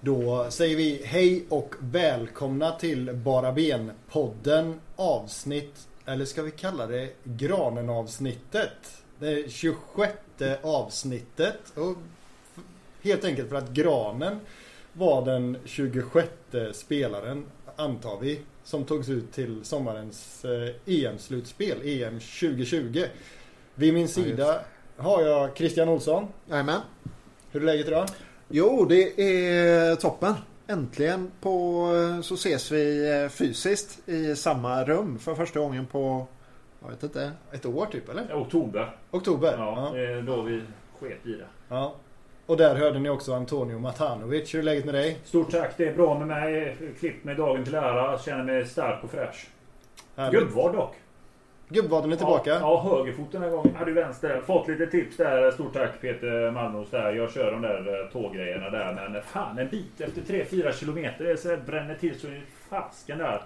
Då säger vi hej och välkomna till Bara Ben-podden avsnitt, eller ska vi kalla det Granen-avsnittet? Det 26 avsnittet. Och helt enkelt för att Granen var den 26 spelaren, antar vi, som togs ut till sommarens eh, EM-slutspel, EM 2020. Vid min sida har jag Christian Olsson. Jajamän. Hur är läget idag? Jo, det är toppen. Äntligen på, så ses vi eh, fysiskt i samma rum för första gången på, jag vet inte. Ett år typ eller? Oktober. Oktober? Ja, det är då vi sket i det. Ja. Och där hörde ni också Antonio Matanovic. Hur är läget med dig? Stort tack. Det är bra med mig. Klippt mig dagen till ära. Känner mig stark och fräsch. Gubbvad dock. Gubbvaden är tillbaka. Ja, ja högerfoten den här gången. Hade ju vänster. Fått lite tips där. Stort tack Peter Malmros där. Jag kör de där eh, tåggrejerna där. Men fan en bit efter 3-4 kilometer. Det så här bränner till så i fasken där.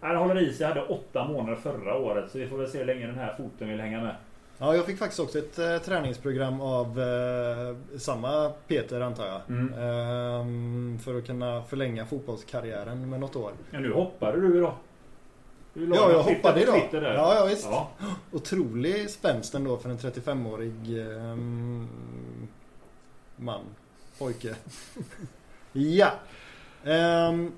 Han håller i sig. Jag hade åtta månader förra året. Så vi får väl se hur länge den här foten vill hänga med. Ja, jag fick faktiskt också ett eh, träningsprogram av eh, samma Peter antar jag. Mm. Ehm, för att kunna förlänga fotbollskarriären med något år. Ja, nu hoppade du idag. Ja, jag hoppade idag. Ja, ja visst. Ja. Otrolig spänst ändå för en 35-årig ehm, man. Pojke. ja. Ehm,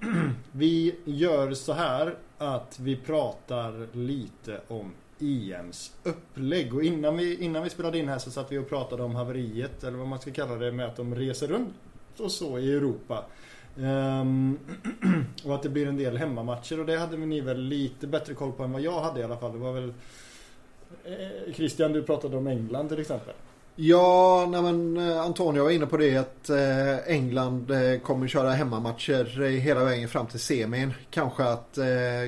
vi gör så här att vi pratar lite om EMs upplägg. Och innan vi, innan vi spelade in här så satt vi och pratade om haveriet, eller vad man ska kalla det, med att de reser runt och så i Europa. Um, och att det blir en del hemmamatcher och det hade ni väl lite bättre koll på än vad jag hade i alla fall. Det var väl eh, Christian, du pratade om England till exempel. Ja, nej men eh, Antonio var inne på det att eh, England eh, kommer köra hemmamatcher hela vägen fram till semin. Kanske att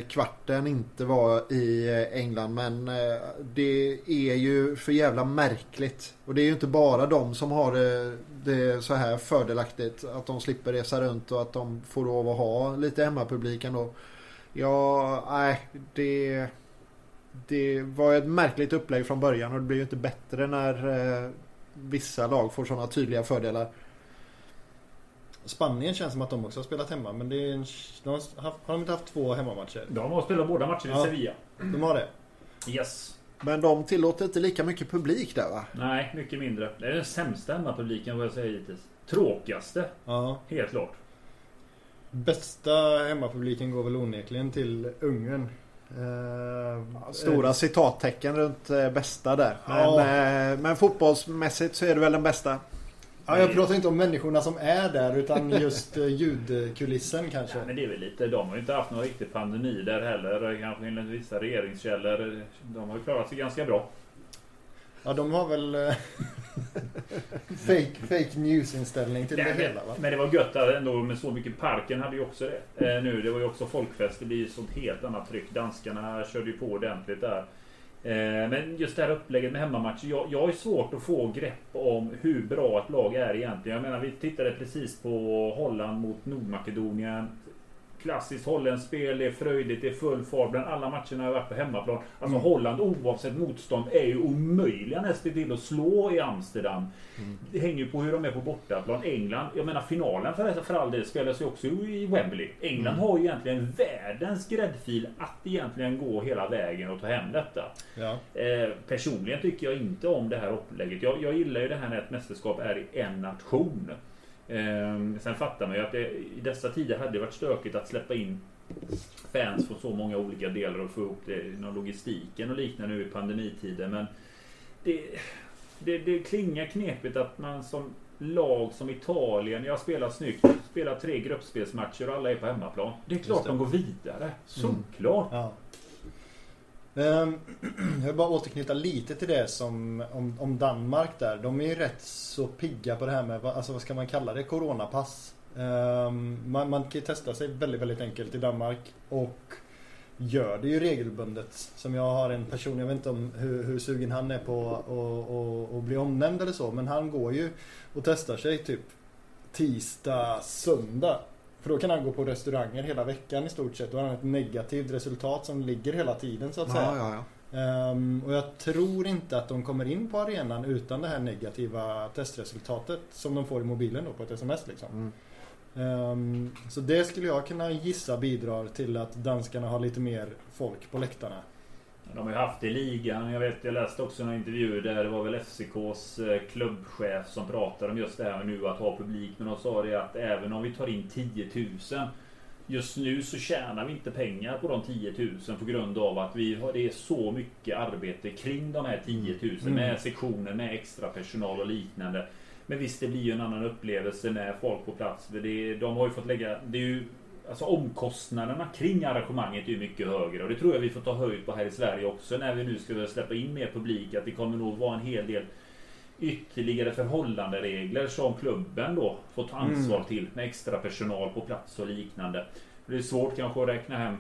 kvarten inte var i England men det är ju för jävla märkligt. Och det är ju inte bara de som har det, det så här fördelaktigt. Att de slipper resa runt och att de får lov att ha lite hemmapublik ändå. Ja, nej, det... Det var ett märkligt upplägg från början och det blir ju inte bättre när eh, vissa lag får sådana tydliga fördelar. Spanien känns som att de också har spelat hemma men det är en, de har, haft, har de inte haft två hemmamatcher? De har spelat båda matcherna i Ja. Sevilla. De har det. Yes. Men de tillåter inte lika mycket publik där va? Nej, mycket mindre. Det är den sämsta hemmapubliken vad jag säger hittills. Tråkigaste, Ja. helt klart. Bästa hemmapubliken går väl onekligen till Ungern. Eh, Stora citattecken runt eh, bästa där. Men, Ja. eh, men fotbollsmässigt så är det väl den bästa. Ja, jag pratar inte om människorna som är där utan just eh, ljudkulissen kanske. Ja, men det är väl lite, de har ju inte haft någon riktig pandemi där heller. Kanske enligt vissa regeringskällor. De har klarat sig ganska bra. Ja, de har väl eh, fake, fake news inställning till det Nej, hela va? men, det var gött ändå med så mycket. Parken hade ju också det. Eh, nu, det var ju också folkfest. Det blir ju sånt helt annat tryck. Danskarna körde ju på ordentligt där. Eh, men just det här upplägget med hemmamatcher. Jag, jag har ju svårt att få grepp om hur bra ett lag är egentligen. Jag menar vi tittade precis på Holland mot Nordmakedonien. Klassiskt holländskt spel, det är fröjdigt, det är full fart. Bland alla matcherna jag varit på hemmaplan. Alltså Mm. Holland oavsett motstånd är ju omöjliga nästan till att slå i Amsterdam. Det hänger ju på hur de är på bortaplan. England, jag menar finalen för, för all del spelas ju också i Wembley. England Mm. har ju egentligen världens gräddfil att egentligen gå hela vägen och ta hem detta. Ja. Eh, personligen tycker jag inte om det här upplägget. Jag, jag gillar ju det här när ett mästerskap är i en nation. Eh, sen fattar man ju att det, i dessa tider hade det varit stökigt att släppa in fans från så många olika delar och få ihop det inom logistiken och liknande nu i pandemitider. Men det, det, det klingar knepigt att man som lag som Italien, jag spelar snyggt, spelar tre gruppspelsmatcher och alla är på hemmaplan. Det är klart de går vidare. Såklart. Ja. Ehm, jag vill bara återknyta lite till det som om, om Danmark där. De är ju rätt så pigga på det här med, alltså vad ska man kalla det, coronapass. Ehm, man, man kan ju testa sig väldigt, väldigt enkelt i Danmark och gör det ju regelbundet. Som jag har en person, jag vet inte om hur, hur sugen han är på att och, och bli omnämnd eller så, men han går ju och testar sig typ tisdag, söndag. För då kan han gå på restauranger hela veckan i stort sett. Då har han ett negativt resultat som ligger hela tiden så att säga. Ja, ja, ja. Ehm, och jag tror inte att de kommer in på arenan utan det här negativa testresultatet som de får i mobilen då på ett sms liksom. Mm. Ehm, så det skulle jag kunna gissa bidrar till att danskarna har lite mer folk på läktarna. De har ju haft det i ligan. Jag, vet, jag läste också en intervju där det var väl FCKs eh, klubbchef som pratade om just det här med nu att ha publik. Men de sa det att även om vi tar in 10 000 Just nu så tjänar vi inte pengar på de 10 000 på grund av att vi har, det är så mycket arbete kring de här 10 000 Mm. med sektioner, med extra personal och liknande. Men visst, det blir ju en annan upplevelse med folk på plats. Det, de har ju fått lägga... Det är ju, alltså omkostnaderna kring arrangemanget är ju mycket högre. Och det tror jag vi får ta höjd på här i Sverige också när vi nu ska släppa in mer publik. Att det kommer nog vara en hel del ytterligare förhållanderegler som klubben då får ta ansvar Mm. till med extra personal på plats och liknande. Det är svårt kanske att räkna hem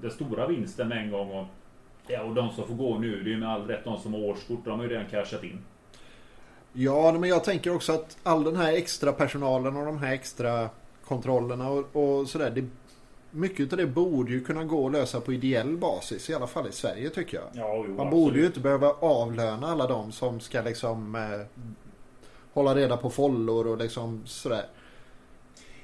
den stora vinsten med en gång. Och, ja, och de som får gå nu, det är ju med all rätt de som har årskort. De har ju redan cashat in. Ja, men jag tänker också att all den här extra personalen och de här extra kontrollerna och, och sådär. Det, mycket av det borde ju kunna gå att lösa på ideell basis. I alla fall i Sverige tycker jag. Ja, jo, Man borde ju inte behöva avlöna alla de som ska liksom eh, hålla reda på follor och liksom sådär.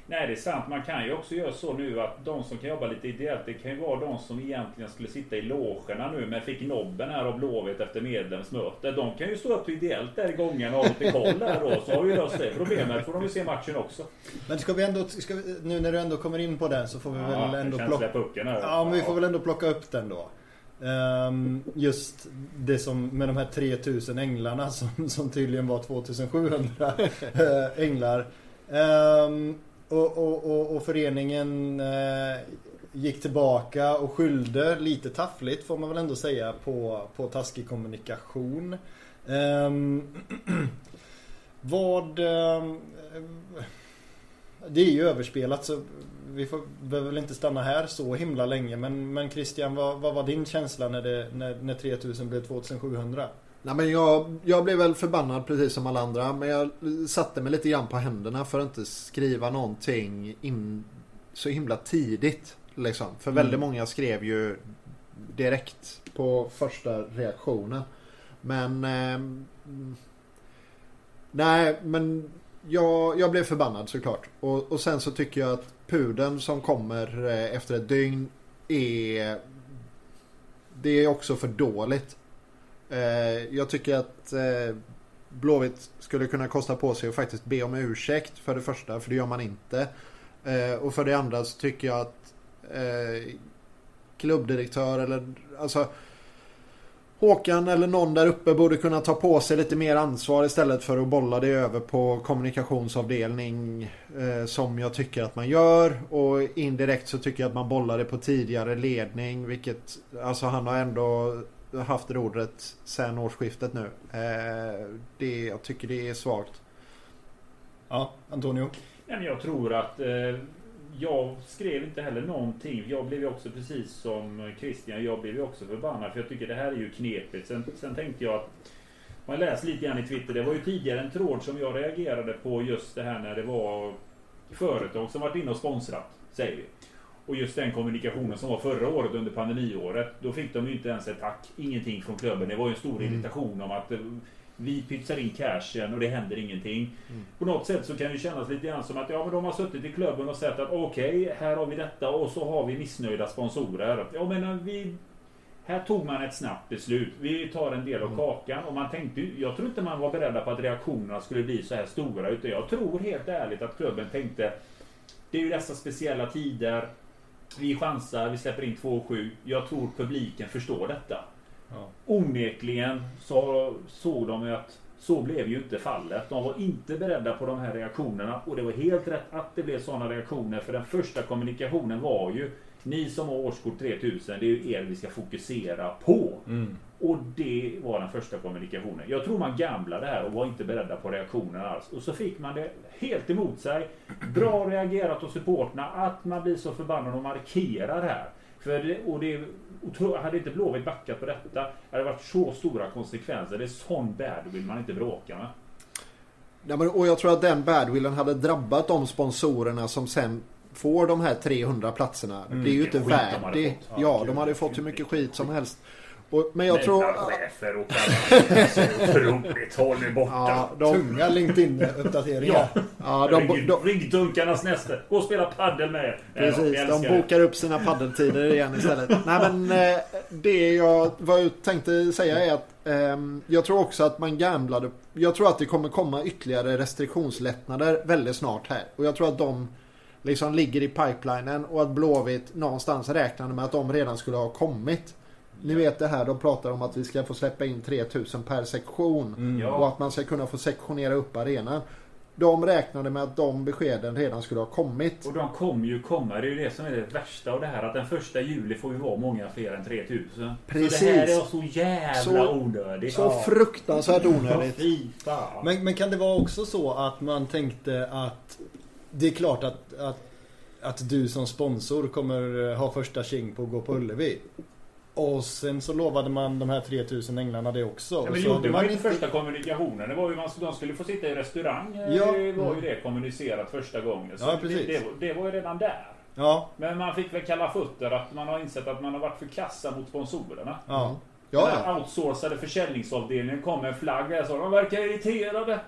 Nej, det är sant. Man kan ju också göra så nu att de som kan jobba lite ideellt, det kan ju vara de som egentligen skulle sitta i logerna nu, men fick nobben här av Blåvitt efter medlemsmöte. De kan ju stå upp ideellt där i gången och ha lite koll där då, så har vi löst det problemet. får de ju se matchen också. Men ska vi ändå, ska vi, nu när du ändå kommer in på den så får vi väl Ja, ändå känsliga plocka... pucken här. Ja, men vi får väl ändå plocka upp den då. Ehm, just det som med de här 3000 änglarna som, som tydligen var 2700 eh, änglar. Ehm, och, och, och, och föreningen eh, gick tillbaka och skyllde lite taffligt får man väl ändå säga på, på taskig kommunikation. Ehm, vad... ehm, det är ju överspelat så vi får, behöver väl inte stanna här så himla länge men, men Christian vad, vad var din känsla när, det, när, när 3000 blev 2700? Nej, men jag, jag blev väl förbannad precis som alla andra. Men jag satte mig lite grann på händerna för att inte skriva någonting in så himla tidigt. Liksom. För Mm. väldigt många skrev ju direkt på första reaktionen. Men... ehm, nej, men jag, jag blev förbannad såklart. Och, och sen så tycker jag att pudeln som kommer eh, efter ett dygn är... Det är också för dåligt. Eh, jag tycker att eh, Blåvitt skulle kunna kosta på sig att faktiskt be om ursäkt för det första, för det gör man inte. Eh, och för det andra så tycker jag att klubbdirektör eller alltså Håkan eller någon där uppe borde kunna ta på sig lite mer ansvar istället för att bolla det över på kommunikationsavdelning eh, som jag tycker att man gör och indirekt så tycker jag att man bollar det på tidigare ledning vilket alltså han har ändå haft rodret sen årsskiftet nu. Eh, det, jag tycker det är svagt. Ja, Antonio? Nej, jag tror att eh, jag skrev inte heller någonting. Jag blev ju också precis som Christian. Jag blev ju också förbannad för jag tycker det här är ju knepigt. Sen, sen tänkte jag att man läser lite grann i Twitter. Det var ju tidigare en tråd som jag reagerade på just det här när det var företag som varit inne och sponsrat, säger vi. Och just den kommunikationen som var förra året under pandemiåret. Då fick de ju inte ens ett tack. Ingenting från klubben. Det var ju en stor Mm. irritation om att eh, vi pytsar in cashen och det händer ingenting. Mm. På något sätt så kan det kännas lite grann som att ja, men de har suttit i klubben och sett att okej, här har vi detta och så har vi missnöjda sponsorer. Jag menar, vi... Här tog man ett snabbt beslut. Vi tar en del av Mm. kakan och man tänkte Jag tror inte man var beredda på att reaktionerna skulle bli så här stora. Utan jag tror helt ärligt att klubben tänkte Det är ju dessa speciella tider. Vi chansar, vi släpper in 2-7. Jag tror publiken förstår detta. Ja. Onekligen så såg de ju att så blev ju inte fallet. De var inte beredda på de här reaktionerna och det var helt rätt att det blev sådana reaktioner för den första kommunikationen var ju ni som har årskort 3000, det är ju er vi ska fokusera på. Mm. Och det var den första kommunikationen. Jag tror man gamblade här och var inte beredda på reaktionerna alls. Och så fick man det helt emot sig. Bra reagerat av supporterna att man blir så förbannad och markerar här. För det, och det, och hade inte Blåvitt backat på detta hade det varit så stora konsekvenser. Det är sån badwill man inte bråkar med. Ja, men, och jag tror att den badwillen hade drabbat de sponsorerna som sen får de här 300 platserna. Mm. det är ju Vilken inte värt det. Ja, de hade fått hur mycket skit som helst. Och, men jag tror... chefer och kallar så otroligt. Håll er borta. Ja, de, Tunga LinkedIn-uppdateringar. Ja, ja, de, ring, de, ring dunkarnas näste. Gå och spela padel med er. Precis, de det. bokar upp sina paddeltider igen istället. Nej men eh, det jag, vad jag tänkte säga är att ehm, jag tror också att man gamblade. Jag tror att det kommer komma ytterligare restriktionslättnader väldigt snart här. Och jag tror att de liksom ligger i pipelinen och att Blåvitt någonstans räknade med att de redan skulle ha kommit. Ni vet det här, de pratar om att vi ska få släppa in 3000 per sektion. Mm. Ja. Och att man ska kunna få sektionera upp arenan. De räknade med att de beskeden redan skulle ha kommit. Och de kommer ju komma. Det är ju det som är det värsta av det här. Att den första juli får ju vara många fler än 3000. Precis. Så det här är så jävla Så- onödigt. Så Ja. fruktansvärt onödigt. Fan. Men, men kan det vara också så att man tänkte att det är klart att, att, att du som sponsor kommer ha första tjing på att gå på Ullevi. Och sen så lovade man de här 3000 änglarna det också. Ja, Och men det var man ju inte första kommunikationen. Det var ju man, de skulle få sitta i restaurang. eh, Ja. Det var ju det kommunicerat första gången. Så Ja, precis. det, det, var- ju redan där. Ja, Men man fick väl kalla fötter att man har insett att man har varit för kassa mot sponsorerna. ja. Ja, Den outsourcade försäljningsavdelningen kom med en flagg där så de verkar irriterade.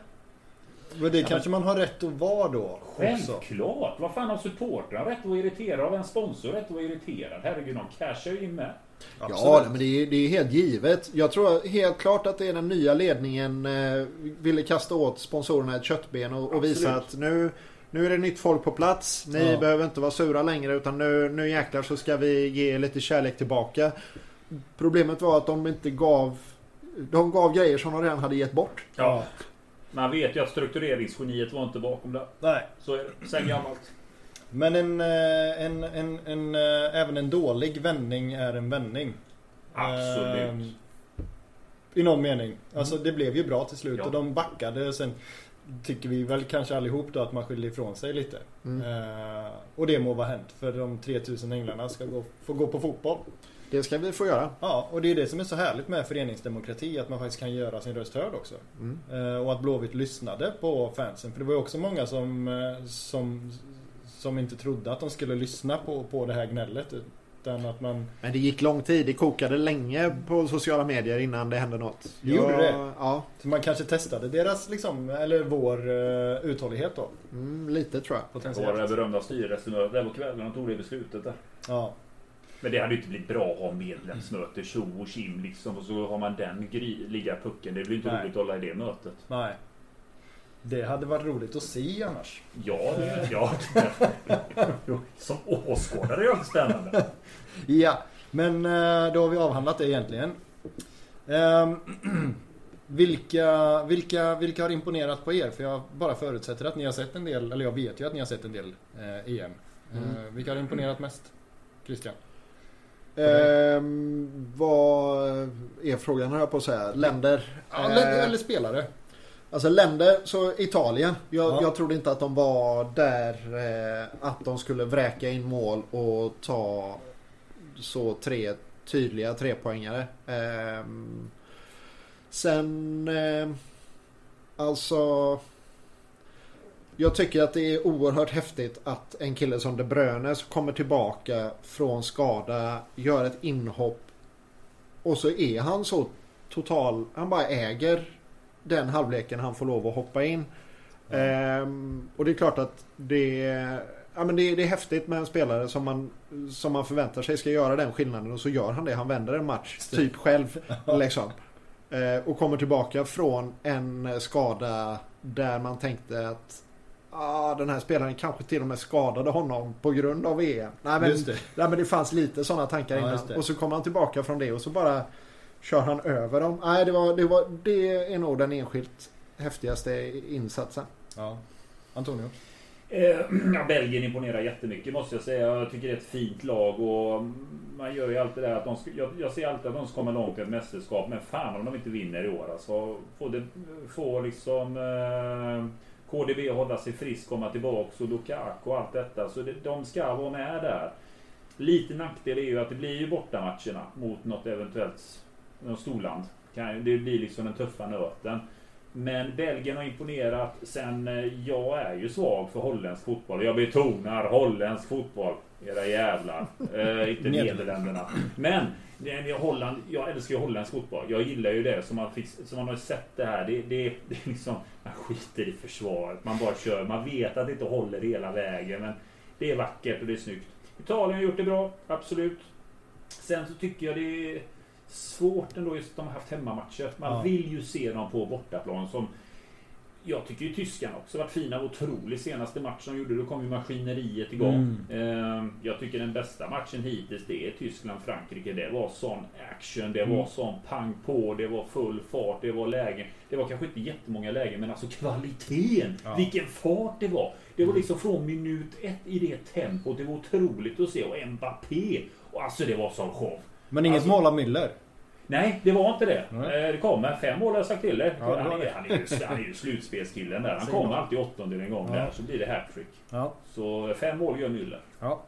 Men det kanske man har rätt att vara då. Självklart! Vad fan har supportrarna rätt att vara irriterade? Har en sponsor rätt att vara irriterad? Herregud, de cashar ju in med. Ja, Absolut. men det är, det är helt givet. Jag tror helt klart att det är den nya ledningen eh, ville kasta åt sponsorerna ett köttben och, och visa att nu, nu är det nytt folk på plats. Ni Ja. behöver inte vara sura längre utan nu, nu jäklar så ska vi ge lite kärlek tillbaka. Problemet var att de inte gav de gav grejer som de redan hade gett bort. Ja. Man vet ju att struktureringsgeniet var inte bakom det. Nej. Så är det. Sen gammalt. Men en, eh, en, en, en, eh, även en dålig vändning är en vändning. Absolut. Ehm, I någon mening. Alltså det blev ju bra till slut Ja. och de backade. Sen tycker vi väl kanske allihop då att man skyllde ifrån sig lite. Mm. Eh, och det må vara hänt. För de 3000 änglarna ska gå, få gå på fotboll. Det ska vi få göra. Ja, och det är det som är så härligt med föreningsdemokrati. Att man faktiskt kan göra sin röst hörd också. Mm. Eh, och att Blåvitt lyssnade på fansen. För det var ju också många som, eh, som, som inte trodde att de skulle lyssna på, på det här gnället. Utan att man... Men det gick lång tid. Det kokade länge på sociala medier innan det hände något. Det gjorde Jag- det? Ja, Så man kanske testade deras, liksom, eller vår uh, uthållighet då. mm, lite tror jag. Det var det Potentiellt. berömda styrelsemötet där på kvällen de tog det beslutet där. Ja. Men det hade ju inte blivit bra att ha medlemsmöte, tjo och kim liksom. Och så har man den gri- ligga pucken. Det blir inte Nej. roligt att hålla i det mötet. Nej. Det hade varit roligt att se annars. Ja, det, ja. Som åskådare är det spännande. Ja, men eh, då har vi avhandlat det egentligen. Ehm, vilka, vilka, vilka har imponerat på er? För jag bara förutsätter att ni har sett en del, eller jag vet ju att ni har sett en del eh, EM. Mm. Eh, vilka har imponerat mest? Christian? Ehm, vad är frågan jag på att säga? Länder? Ja, eller, Eh, eller spelare. Alltså länder, så Italien. Jag, Ja. jag trodde inte att de var där eh, att de skulle vräka in mål och ta så tre tydliga trepoängare. Ehm, sen eh, alltså jag tycker att det är oerhört häftigt att en kille som De Bruyne kommer tillbaka från skada, gör ett inhopp och så är han så total, han bara äger den halvleken han får lov att hoppa in. Ehm, och det är klart att det, ja, men det, det är häftigt med en spelare som man, som man förväntar sig ska göra den skillnaden och så gör han det. Han vänder en match typ själv. liksom. Eh, och kommer tillbaka från en skada där man tänkte att ah, den här spelaren kanske till och med skadade honom på grund av EM. Nej men, Just det. nej, men det fanns lite sådana tankar Ja, innan. Och så kommer han tillbaka från det och så bara kör han över dem. Nej, det, var, det, var, det är nog den enskilt häftigaste insatsen. Ja. Antonio? Eh, ja, Belgien imponerar jättemycket måste jag säga. Jag tycker det är ett fint lag och man gör ju alltid det här att de ska, jag, jag ser alltid att de ska komma långt i ett mästerskap. Men fan om de inte vinner i år alltså. Få, det, få liksom eh, KDB hålla sig frisk, komma tillbaks och Lukaku och allt detta. Så det, de ska vara med där. Lite nackdel är ju att det blir ju bortamatcherna mot något eventuellt något storland. Det blir liksom den tuffa nöten. Men Belgien har imponerat. Sen eh, jag är ju svag för holländsk fotboll. Jag betonar holländsk fotboll. Era jävlar. Eh, inte Nederländerna. Men det är Holland, jag älskar ju holländsk fotboll. Jag gillar ju det som man, fick, som man har sett det här. Det, det, det är liksom, man skiter i försvaret. Man bara kör. Man vet att det inte håller hela vägen. Men det är vackert och det är snyggt. Italien har gjort det bra, absolut. Sen så tycker jag det är svårt ändå just att de har haft hemmamatcher. Man Ja. vill ju se dem på bortaplan som jag tycker ju tyskarna också varit fina. Otroligt senaste matchen de gjorde. Då kom ju maskineriet igång. Eh, Jag tycker den bästa matchen hittills det är Tyskland-Frankrike. Det var sån action. Det var Mm. sån pang på. Det var full fart. Det var lägen. Det var kanske inte jättemånga lägen men alltså kvaliteten. Ja. Vilken fart det var. Det var liksom från minut ett i det tempot. Det var otroligt att se. Och Mbappé. Och alltså det var sån show. Men inget Alltså- mål av Müller. Nej, det var inte det. Eh, Det kommer fem mål har jag sagt till er. Ja, han, är, det. han, är ju, han är ju slutspelskillen där. Han kommer alltid åttondel en gång Ja. där. Så blir det hattrick. Ja. Så fem mål gör Müller. Ja.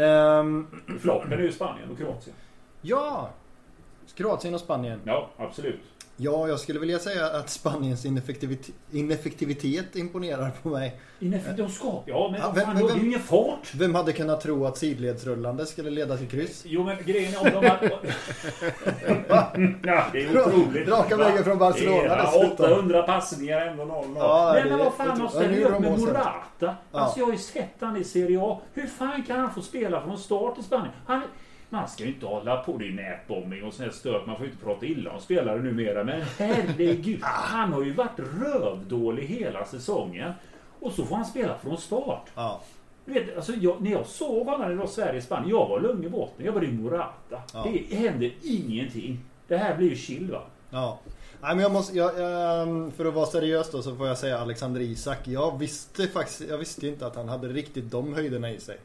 Ehm, Floppen är ju Spanien och Kroatien. ja. Kroatien och Spanien. Ja, absolut. Ja, jag skulle vilja säga att Spaniens ineffektivitet, ineffektivitet imponerar på mig. De ska... Ja, men Ja, vem- fan, vem- det är ju ingen fart. Vem hade kunnat tro att sidledsrullande skulle leda till kryss? Jo, men grejen är om de har... ja, det är otroligt. Raka vägen från Barcelona dessutom. 800 passningar ändå 0-0. Ja, Nej, det men är vad fan, de. Ja, ställer ju upp med mål sen. Morata. Alltså, jag har ju sett han i Serie A. Hur fan kan han få spela från start i Spanien? Han, man ska ju inte hålla på. Det är nätbombing och sånt här stök. Man får ju inte prata illa om spelare numera. Men herregud. Han har ju varit rövdålig hela säsongen. Och så får han spela från start. Ja. Du vet, alltså jag, när jag såg honom när det var Sverige-Spanien. Jag var lugn i båten. Jag var i Morata. Ja. Det händer ingenting. Det här blir ju chill va? Ja. Nej, men jag måste, jag, ehm, för att vara seriös då så får jag säga Alexander Isak. Jag visste faktiskt jag visste inte att han hade riktigt de höjderna i sig.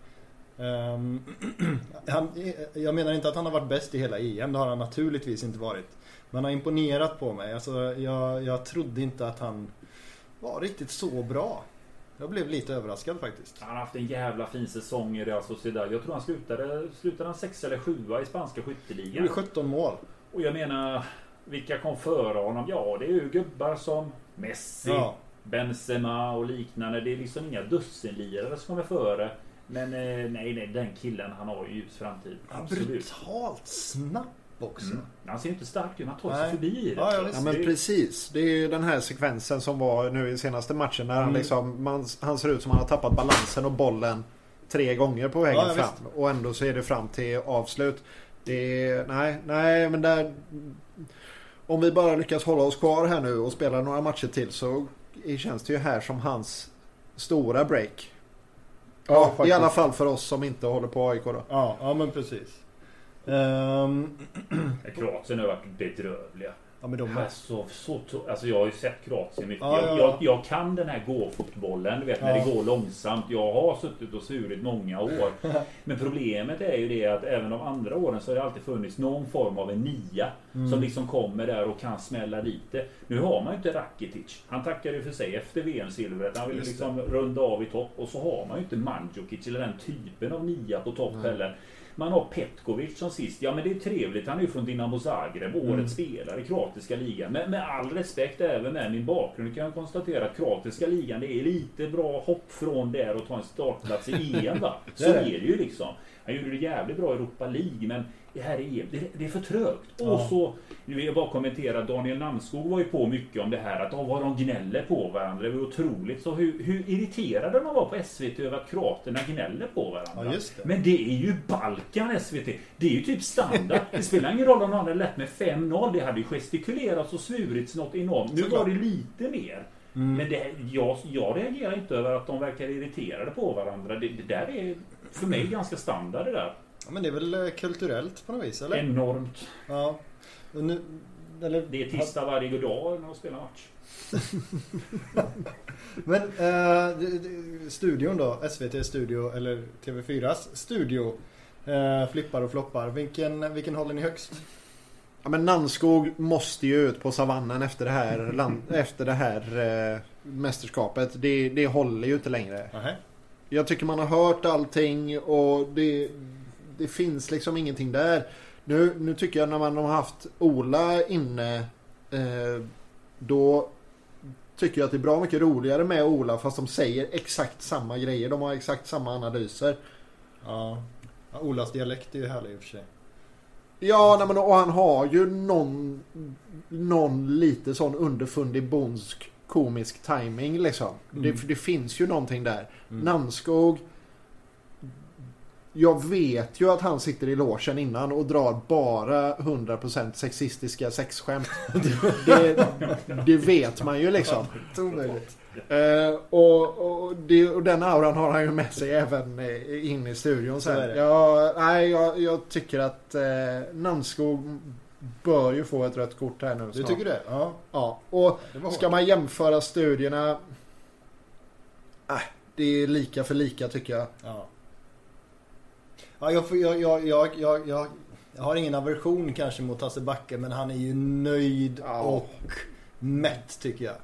Ehm, han, jag menar inte att han har varit bäst i hela EM. Det har han naturligtvis inte varit. Men han har imponerat på mig. Alltså, jag, jag trodde inte att han var riktigt så bra. Jag blev lite överraskad faktiskt. Han har haft en jävla fin säsong i Real Sociedad. Jag tror han slutade, slutade han sex eller sjua i spanska Det skytteligan. blev 17 mål. Och jag menar, vilka kom före honom? Ja, det är ju gubbar som Messi, Ja. Benzema och liknande. Det är liksom inga dussinlirare som kommer före. Men eh, nej, nej, den killen han har ju ljus framtid. Absolut. Brutalt snabb också. Mm. Han ser ju inte stark ut, han tar sig Nej. förbi det. Ja, ja. Ja men precis. Det är ju den här sekvensen som var nu i senaste matchen när han Mm. liksom, man, han ser ut som han har tappat balansen och bollen tre gånger på vägen Ja, ja, fram. Och ändå så är det fram till avslut. Det är, nej, nej men där Om vi bara lyckas hålla oss kvar här nu och spela några matcher till så känns det ju här som hans stora break. Ja, I alla fall för oss som inte håller på AIK då. Ja, ja men precis. Ehm, Kroatien har varit bedrövliga. Ja men de. Alltså, så, alltså jag har ju sett Kroatien mycket. Ja, jag, ja, jag, ja. jag kan den här gå-fotbollen, du vet när det går långsamt. Jag har suttit och svurit många år. Men problemet är ju det att även de andra åren så har det alltid funnits någon form av en nia. Mm. Som liksom kommer där och kan smälla dit det. Nu har man ju inte Rakitic. Han tackade ju för sig efter VM-silvret. Han ville liksom runda av i topp. Och så har man ju inte Mandzukic eller den typen av nia på topp heller. Man har Petkovic som sist. Ja men det är trevligt. Han är ju från Dinamo Zagreb. Årets Mm. spelare i kroatiska ligan. Men med all respekt även med min bakgrund kan jag konstatera att kroatiska ligan det är lite bra hopp från där och ta en startplats i EM va. Så är det ju liksom. Han gjorde det jävligt bra i Europa League men det här är EM. Det, det är för trögt. Ja. Och så nu vill jag bara kommentera. Daniel Namnskog var ju på mycket om det här. Att oh, vad de gnäller på varandra. Det var otroligt. Så hur, hur irriterade de var på SVT över att kroaterna gnäller på varandra. Ja, det. Men det är ju Balkan SVT. Det är ju typ standard. Det spelar ingen roll om någon hade lätt med 5-0. Det hade ju gestikulerats och svurits något enormt. Nu var det lite mer. Mm. Men det, jag, jag reagerar inte över att de verkar irriterade på varandra. Det, det där är för mig ganska standard det där. Ja, men det är väl eh, kulturellt på något vis, eller? Enormt. Ja. Och nu, eller, Det är tisdag varje dag när de spelar match. Men eh, studion då, SVT studio eller TV4s studio. Eh, flippar och floppar. Vilken, vilken håller ni högst? Ja, men Nannskog måste ju ut på savannen efter det här, land, efter det här eh, mästerskapet. Det, det håller ju inte längre. Nähä. Jag tycker man har hört allting och det, det finns liksom ingenting där. Nu, nu tycker jag när man har haft Ola inne eh, då tycker jag att det är bra mycket roligare med Ola fast de säger exakt samma grejer. De har exakt samma analyser. Ja. ja Olas dialekt är ju härlig i och för sig. Ja, nej, men och han har ju någon, någon lite sån underfundig bondsk komisk timing liksom. Mm. Det, det finns ju någonting där. Mm. Namnskog. Jag vet ju att han sitter i logen innan och drar bara 100% sexistiska sexskämt. det, det vet man ju liksom. Eh, och, och, det, och den auran har han ju med sig även eh, in i studion sen. Ja, nej, jag, jag tycker att eh, Namnskog bör ju få ett rött kort här nu Du snart. tycker det? Ja. Ja, och ska man jämföra studierna... Äh, det är lika för lika tycker jag. Ja. Ja, jag, jag, jag, jag, jag, jag har ingen aversion kanske mot Hasse Backe men han är ju nöjd Ja. och mätt tycker jag.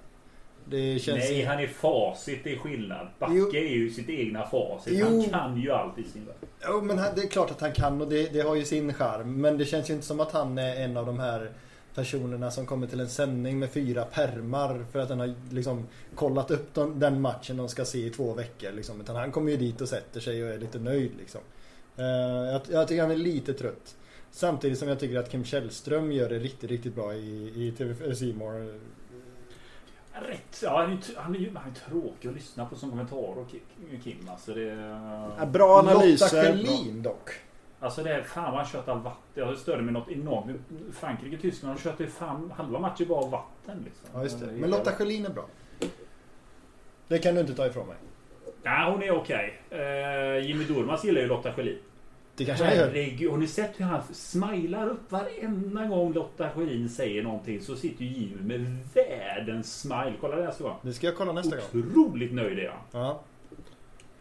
Det känns... Nej, han är facit. Det är skillnad. Backe Jo. är ju sitt egna facit. Jo. Han kan ju allt i sin värld. Jo, men det är klart att han kan och det, det har ju sin charm. Men det känns ju inte som att han är en av de här personerna som kommer till en sändning med fyra permar för att den har liksom kollat upp den, matchen de ska se i två veckor. Liksom. Utan han kommer ju dit och sätter sig och är lite nöjd. Liksom. Eh, jag, jag tycker han är lite trött. Samtidigt som jag tycker att Kim Källström gör det riktigt, riktigt bra i, i TV C More. Rätt. Ja, han är, han är han är tråkig att lyssna på som kommentator, Ki- Kim. Alltså det... Äh, Bra Lotta analyser. Schelin dock. Alltså det är fan vad han kört all vatten. Jag störde mig något enormt. Frankrike, Tyskland, de kört ju fan halva matchen bara av vatten liksom. Ja, just det. Men Lotta Schelin är bra. Det kan du inte ta ifrån mig. Nej, hon är okej. Eh, Jimmy Durmaz gillar ju Lotta Schelin. Det kanske han gör. Har ni sett hur han smilar upp varenda gång Lotta Schelin säger någonting så sitter ju Jimmy med världens smile. Kolla där så. Det ska jag kolla nästa gång. Otroligt nöjd är han. Ja.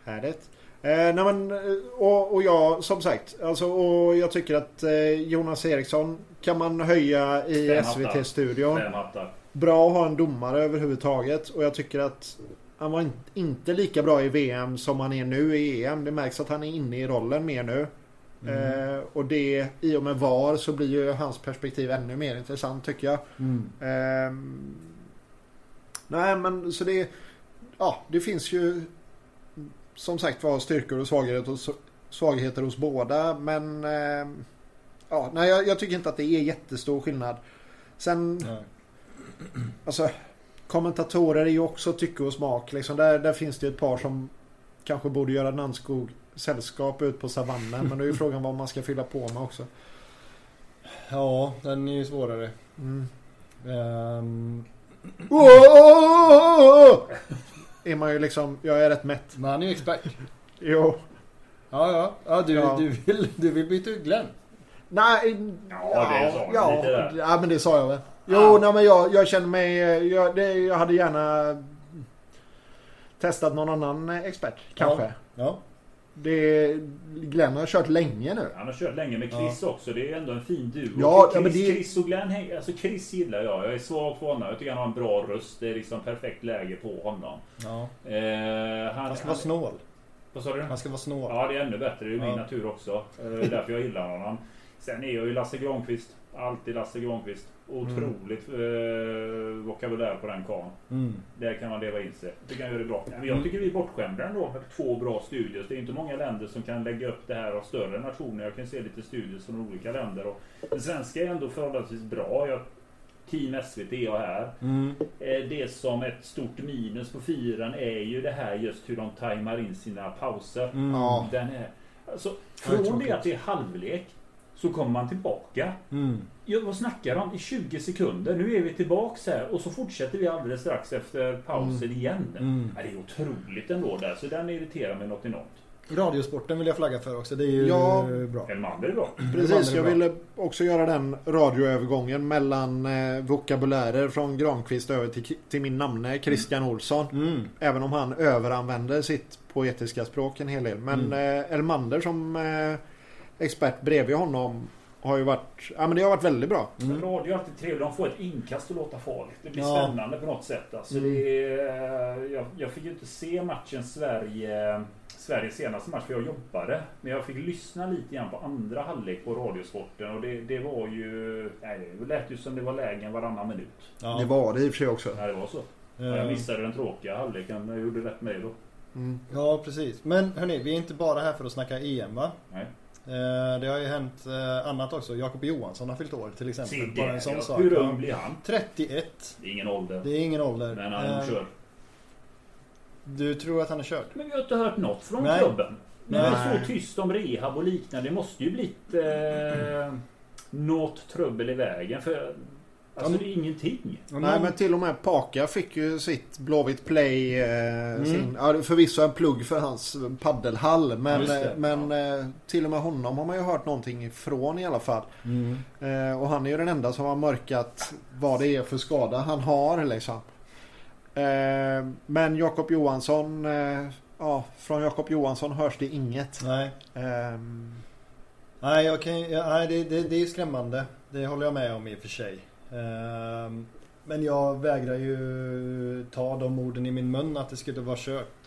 Härligt. Eh, men, eh, och, och jag, som sagt, alltså, och jag tycker att eh, Jonas Eriksson kan man höja i. SVT-studion. Bra att ha en domare överhuvudtaget. Och jag tycker att han var in- inte lika bra i VM som han är nu i EM. Det märks att han är inne i rollen mer nu. Mm. Eh, och det, i och med VAR så blir ju hans perspektiv ännu mer intressant tycker jag. Mm. Ehm, nej men så det Ja det finns ju Som sagt var styrkor och svagheter hos, svagheter hos båda men ehm, Ja nej jag, jag tycker inte att det är jättestor skillnad Sen Nej. Alltså Kommentatorer är ju också tycke och smak liksom. där, där finns det ett par som Kanske borde göra Nannskog Sällskap ut på savannen men då är ju frågan vad man ska fylla på med också Ja, den är ju svårare. mm. Ehm, Är man ju liksom Jag är rätt mätt men han är ju expert. Jo Ja, ja. ja, du, Ja. Du, vill, du vill byta ut Glenn. Nej, Ja, det ja, där. ja, men det sa jag väl. Jo, Ja. nej, men jag, jag känner mig... Jag, det, jag hade gärna testat någon annan expert, kanske. Ja. Det, Glenn har kört länge nu. Han har kört länge med Chris också. Det är ändå en fin duo. Ja, Chris, ja, men det- Chris och Glenn Alltså Chris gillar jag. Jag är svag på honom. Jag tycker han har en bra röst. Det är liksom perfekt läge på honom. ja. Eh, han, Han ska vara snål. Vad sa du? Han ska vara snål. Ja, det är ännu bättre. Det är ju min Ja. natur också. Eh, Det är därför jag gillar honom. Sen är jag ju Lasse Granqvist. Alltid Lasse Granqvist. Otroligt eh, vokabulär på den karln. Mm. Där kan man leva in sig. Jag tycker han gör det bra. Men jag tycker vi är bortskämda ändå med två bra studios. Det är inte många länder som kan lägga upp det här av större nationer. Jag kan se lite studios från olika länder. Och det svenska är ändå förhållandevis bra. Jag, Team SVT är jag här. Mm. Eh, Det som ett stort minus på fyran är ju det här just hur de tajmar in sina pauser. Mm. Den är, alltså, från det att det är halvlek så kommer man tillbaka. Mm. Ja, vad snackar de? I 20 sekunder. Nu är vi tillbaks här och så fortsätter vi alldeles strax efter pausen igen. Mm. Ja, det är otroligt ändå där. Så den irriterar mig något enormt. Radiosporten vill jag flagga för också. Det är ju Ja. bra. Elmander är bra. Precis, jag ville också göra den radioövergången mellan eh, vokabulärer från Granqvist över till, till min namne Christian Olsson. Mm. Även om han överanvänder sitt poetiska språk en hel del. Men Mm. eh, Elmander som eh, expert bredvid honom har ju varit, ja men det har varit väldigt bra. Mm. Radio är alltid trevligt. De får ett inkast att låta farligt. Det blir Ja. spännande på något sätt. Alltså, Mm. det är, jag, jag fick ju inte se matchen Sverige, Sveriges senaste match för jag jobbade. Men jag fick lyssna lite grann på andra halvlek på Radiosporten och det, det var ju... Nej, det lät ju som det var lägen varannan minut. Ja. Det var det i och för sig också. Ja, det var så. Ja, jag Eh, missade den tråkiga halvleken. Jag gjorde rätt med då. Mm. Ja, precis. Men hörni, vi är inte bara här för att snacka EM va? Nej. Eh, Det har ju hänt eh, annat också. Jakob Johansson har fyllt år till Se exempel. Bara där, en sån ja. sak. Hur ung blir han? 31. Det är ingen ålder. Det är ingen ålder. Men han Eh, kör. Du tror att han är körd? Men vi har inte hört något från Nej. klubben. Men det är Nej. så tyst om rehab och liknande. Det måste ju blivit eh, något trubbel i vägen. För alltså Ja, det är ingenting. Nej men till och med Paka fick ju sitt Blåvitt Play. Eh, Mm. sin, ja, förvisso en plugg för hans paddelhall. Men, det, eh, men eh, till och med honom har man ju hört någonting ifrån i alla fall. Mm. Eh, och han är ju den enda som har mörkat vad det är för skada han har liksom. Eh, men Jakob Johansson. Eh, ja, från Jakob Johansson hörs det inget. Nej. Ehm, Nej, jag kan, ja, nej det, det, det är skrämmande. Det håller jag med om i och för sig. Ehm, men jag vägrar ju ta de orden i min mun att det skulle vara kört.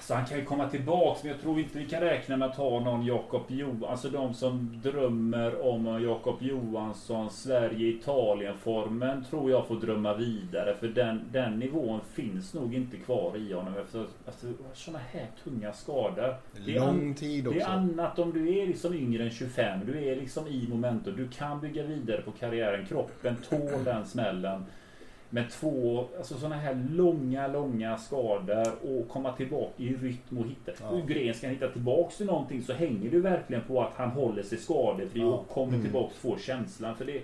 Så han kan ju komma tillbaks. Men jag tror inte vi kan räkna med att ha någon Jakob Johansson. Alltså de som drömmer om Jakob Johansson, Sverige-Italien-formen tror jag får drömma vidare. För den, den nivån finns nog inte kvar i honom. Efter alltså, sådana här tunga skador. Det är Lång tid Det är också. annat om du är liksom yngre än 25. Du är liksom i momentum. Du kan bygga vidare på karriären. Kroppen tål den smällen. Med två alltså sådana här långa, långa skador och komma tillbaka i rytm och hitta. Ja. Hur Gren ska hitta tillbaks till någonting så hänger det verkligen på att han håller sig skadefri Ja. och kommer Mm. tillbaks och får känslan. För det är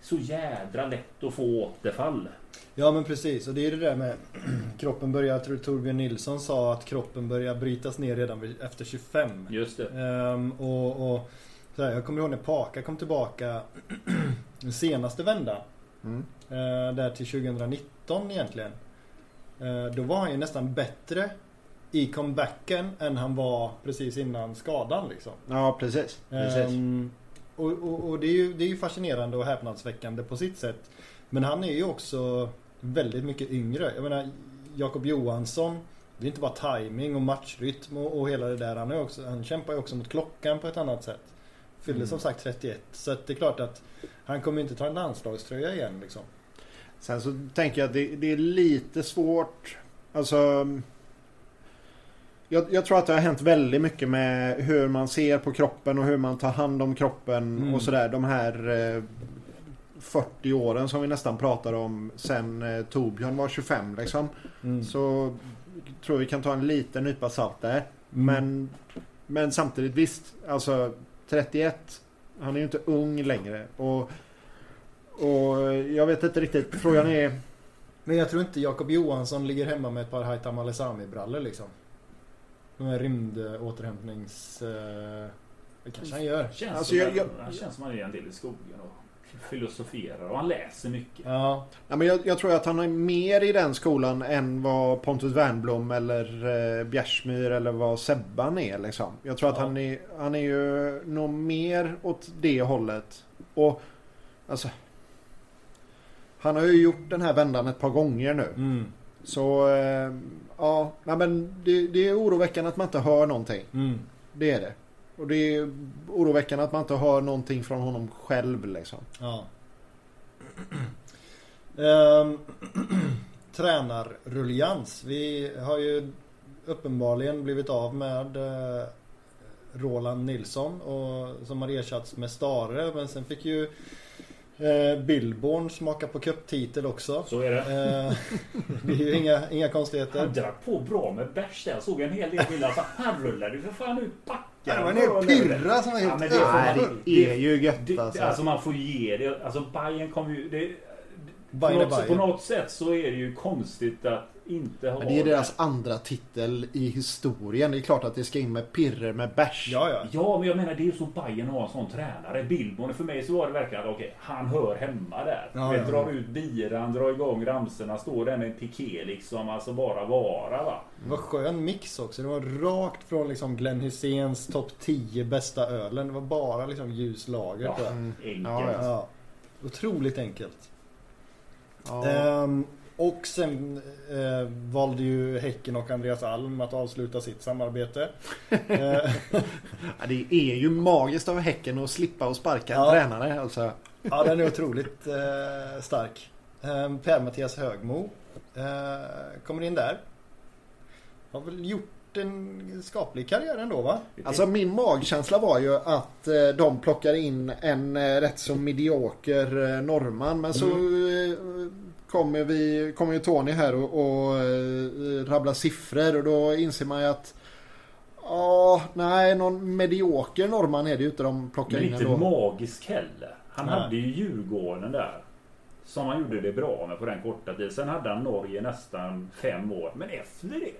så jädra lätt att få återfall. Ja men precis och det är det där med kroppen börjar, jag tror Torbjörn Nilsson sa att kroppen börjar brytas ner redan efter 25. Just det. Ehm, och, och så här, jag kommer ihåg när Paka kom tillbaka den senaste vändan. mm. Eh, där till 2019 egentligen. Eh, då var han ju nästan bättre i comebacken än han var precis innan skadan liksom. Ja precis. precis. Ehm, och och, och det, är ju, det är ju fascinerande och häpnadsväckande på sitt sätt. Men han är ju också väldigt mycket yngre. Jag menar Jakob Johansson. Det är inte bara timing och matchrytm och, och hela det där. Han, är också, han kämpar ju också mot klockan på ett annat sätt. Fyller Mm. som sagt 31. Så det är klart att han kommer inte ta en landslagströja igen liksom. Sen så tänker jag att det, det är lite svårt. Alltså. Jag, jag tror att det har hänt väldigt mycket med hur man ser på kroppen och hur man tar hand om kroppen Mm. och sådär. De här eh, 40 åren som vi nästan pratar om sen eh, Torbjörn var 25 liksom. Mm. Så tror vi kan ta en liten nypa salt där. Mm. Men, men samtidigt visst, alltså 31. Han är ju inte ung längre. Och, och jag vet inte riktigt. Frågan är... Men jag tror inte Jakob Johansson ligger hemma med ett par Haitham Alesami-brallor liksom. De här rymdåterhämtnings... Eh, det kanske han gör. Känns Alltså, jag- jag- Han känns som att han är en del i skogen och filosoferar och han läser mycket. Ja. Ja, men jag, jag tror att han är mer i den skolan än vad Pontus Wernbloom eller eh, Bjärsmyr eller vad Sebban är. Liksom. Jag tror att Ja. han, är, han är ju nog mer åt det hållet. Och alltså... Han har ju gjort den här vändan ett par gånger nu. Mm. Så eh, ja, men det, det är oroväckande att man inte hör någonting. Mm. Det är det. Och det är oroväckande att man inte hör någonting från honom själv liksom. Ja. um, Tränarruljans. Vi har ju uppenbarligen blivit av med eh, Roland Nilsson och, som har ersatts med Stare. Men sen fick ju eh, Billborn smaka på cuptitel också. Så är det. Eh, det är ju inga, inga konstigheter. Han drack på bra med bärs där. Jag såg en hel del bilder. Alltså, han rullade ju för fan ut backar. Ja, det var en hel pyrra som var helt Ja, men det får man- överfull. Det är ju gött Det, alltså. alltså man får ge det. Alltså Bayern kommer ju... Det, på, är något, på något sätt så är det ju konstigt att inte ha Men det är deras andra titel i historien. Det är klart att det ska in med pirrer med bärs. Ja, ja. Ja, men jag menar det är ju så Bayern har en sån tränare. Billborn, för mig så var det verkligen att okej, han hör hemma där. Ja, Vi ja. drar ut biran, drar igång ramsorna, står där med en piké liksom. Alltså bara vara va. Det var skön mix också. Det var rakt från liksom Glenn Hyséns topp 10 bästa ölen. Det var bara liksom ljuslager. Ja, enkelt. Ja, ja. Otroligt enkelt. Ja. Ehm, och sen eh, valde ju Häcken och Andreas Alm att avsluta sitt samarbete. Eh, Ja, det är ju magiskt av Häcken att slippa och sparka en Ja. tränare. Alltså. ja, den är otroligt eh, stark. Eh, Per-Mattias Högmo Eh, kommer in där. Har väl gjort en skaplig karriär ändå va? Alltså min magkänsla var ju att eh, de plockar in en eh, rätt så medioker norrman. Men så eh, kommer, vi, kommer ju Tony här och, och eh, rabblar siffror och då inser man ju att Ja, nej, någon medioker norrman är det ju inte de plockar Men in inte ändå. magisk heller. Han Nej. hade ju Djurgården där. Som han gjorde det bra med på den korta tiden. Sen hade han Norge nästan fem år. Men efter det.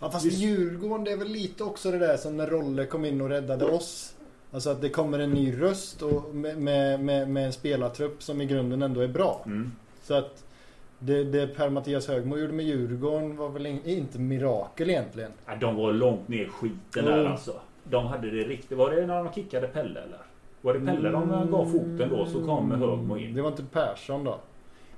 Ja, fast Visst. Djurgården det är väl lite också det där som när Rolle kom in och räddade oss. Alltså att det kommer en ny röst och med, med, med, med en spelartrupp som i grunden ändå är bra. Mm. Så att det, det Per-Mattias Högmo gjorde med Djurgården var väl in, inte mirakel egentligen. Ja, de var långt ner skiten där Jo. alltså. De hade det riktigt. Var det när de kickade Pelle eller? Var det Pelle de gav foten då så kom Högmo in? Det var inte Persson då.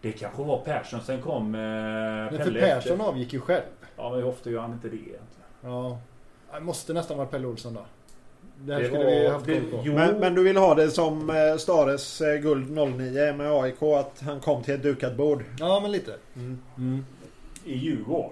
Det kanske var Persson. Sen kom eh, Men för Pelle Persson efter. avgick ju själv. Ja men hur ofta gör han inte det egentligen? Ja. Det måste nästan vara Pelle Olsson då. Det här Det skulle var- vi haft det- koll på. jo. Men, men du vill ha det som eh, Stares eh, guld 09 med AIK att han kom till ett dukat bord? Ja men lite. Mm. Mm. I Djurgården?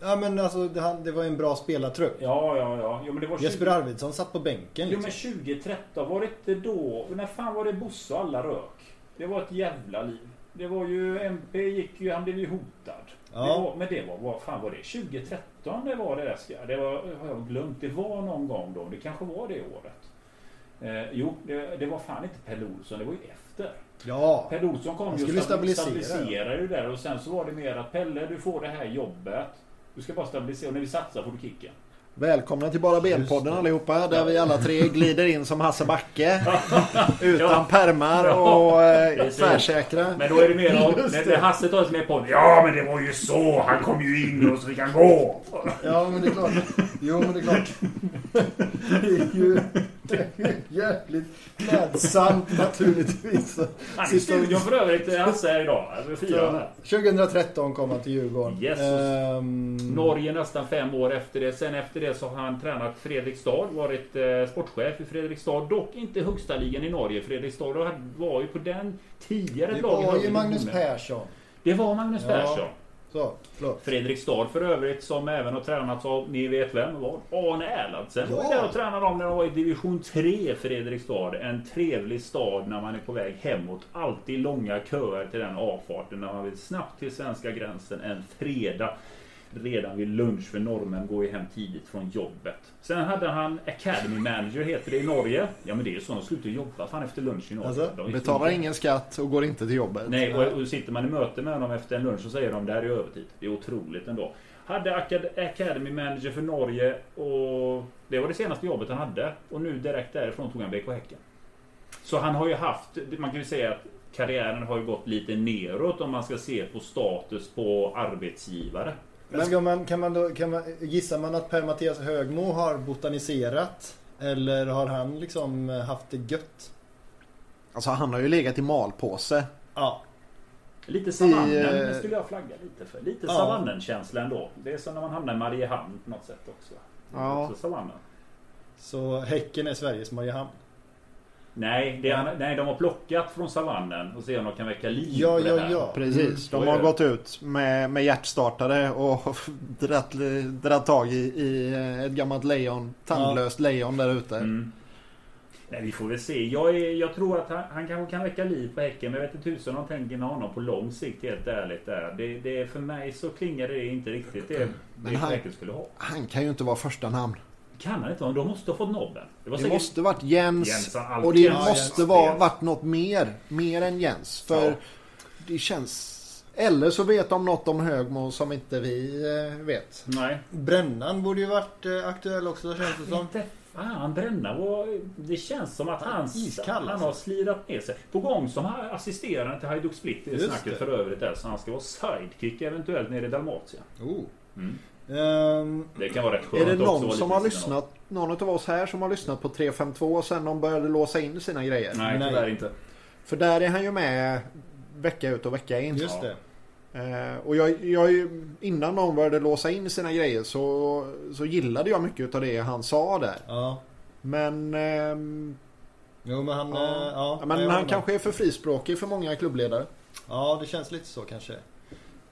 Ja men alltså det, var en bra spelartrupp. Ja, ja, ja. Jo, men det var 20... Jesper Arvidsson satt på bänken Jo liksom. men 2013 var det inte då? När fan var det Bosse och alla rök? Det var ett jävla liv. Det var ju MP gick ju, han blev ju hotad. Ja. Det var, men det var, vad fan var det? 2013 det var det där Det var, har jag glömt. Det var någon gång då. Det kanske var det året. Eh, jo, det, det var fan inte Pelle Olsson. Det var ju efter. Ja. Pelle Olsson kom ju och stabilisera, stabilisera, stabilisera ju där och sen så var det mer att Pelle du får det här jobbet. Du ska bara stabilisera och när vi satsar får du kicken. Välkomna till Bara Ben-podden allihopa. Där vi alla tre glider in som Hasse Backe. Utan pärmar och eh, tvärsäkra. Men då är det mer Just när, när Hasse tar sig med på Ja men det var ju så, han kom ju in och så fick han gå. Ja men det är klart. Jo men det är klart. Det är ju jävligt klädsamt naturligtvis. Han är i studion för övrigt, Hasse här idag. Alltså här. 2013 kom han till Djurgården. Jesus. Ehm, Norge nästan fem år efter det. Sen efter det så har han tränat Fredrikstad, varit eh, sportchef i Fredrikstad. Dock inte högsta ligan i Norge. Fredrikstad var ju på den tidigare Det laget var högre ju Magnus. Persson. Det var Magnus Ja. Så, förlåt. Fredrikstad för övrigt som även har tränats av, ni vet vem var? Arne Erlandsen var Ja. där och tränade dem när de var i division 3 Fredrikstad. En trevlig stad när man är på väg hemåt. Alltid långa köer till den avfarten när man vill snabbt till svenska gränsen en fredag. Redan vid lunch för norrmän går ju hem tidigt från jobbet. Sen hade han Academy Manager heter det i Norge. Ja men det är ju så, de slutar jobba fan efter lunch i Norge. Alltså, Betalar fria. ingen skatt och går inte till jobbet. Nej, och, och sitter man i möte med dem efter en lunch så säger de det här är övertid. Det är otroligt ändå. Hade Acad- Academy Manager för Norge och det var det senaste jobbet han hade. Och nu direkt därifrån tog han BK Häcken. Så han har ju haft, man kan ju säga att karriären har ju gått lite neråt om man ska se på status på arbetsgivare. Men ska man, kan man då, kan man, gissar man att Per-Mattias Högmo har botaniserat? Eller har han liksom haft det gött? Alltså han har ju legat i malpåse. Ja. Lite savannen I, eh, det skulle jag flagga lite för. Lite Ja. savannen-känsla ändå. Det är som när man hamnar i Mariehamn på något sätt också. Ja. Också savannen. Så Häcken är Sveriges Mariehamn. Nej, det är, nej, de har plockat från savannen och ser om de kan väcka liv Ja, ja, ja. Precis. så De har det. gått ut med, med hjärtstartare och dratt tag i, i ett gammalt lejon. Tandlöst lejon där ute. Mm. Nej, vi får väl se. Jag, är, jag tror att han, han kanske kan väcka liv på Häcken, men jag vet inte tusan om de tänker med honom på lång sikt, helt ärligt. Där. Det, det, för mig så klingar det inte riktigt det Men det han- skulle ha. Han kan ju inte vara första namn. Kan han inte vara? De måste ha fått nobben. Det var Det säkert... måste varit Jens. Och det måste vara varit något mer. Mer än Jens. För Ja. det känns... Eller så vet de något om Högmo som inte vi eh, vet. Nej. Brännan borde ju varit eh, aktuell också känns det som. Inte fan Bränna var... Det känns som att han, Iskall, han alltså. har slirat ner sig. På gång som assisterande till Hajduk Split i snacket det. för övrigt där. Så han ska vara sidekick eventuellt nere i Dalmatien. Oh. Mm. Ehm, Det kan vara rätt skönt Är det också någon vara som har lyssnat? Någon av oss här som har lyssnat på 352 och sen de började låsa in sina grejer? Nej, Nej. tyvärr inte. För där är han ju med vecka ut och vecka in. just det. Eh, och jag, jag, innan de började låsa in sina grejer så, så gillade jag mycket av det han sa där. Ja. Men, ehm, Jo men han... ja, eh, ja, ja, men han vet kanske är för frispråkig för många klubbledare. Ja det känns lite så kanske.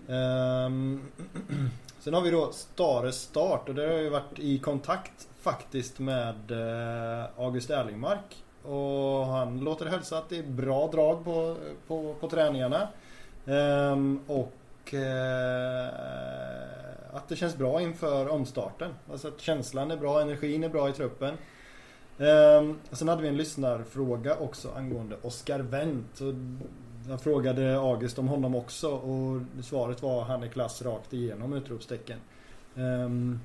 Ehm, sen har vi då Stare Start och där har jag ju varit i kontakt faktiskt med eh, August Erlingmark. Och han låter hälsa att det är bra drag på, på, på träningarna. Ehm, och eh, att det känns bra inför omstarten. Alltså att känslan är bra, energin är bra i truppen. Ehm, sen hade vi en lyssnarfråga också angående Oscar Wendt. Jag frågade August om honom också och svaret var han är klass rakt igenom utropstecken. Ehm,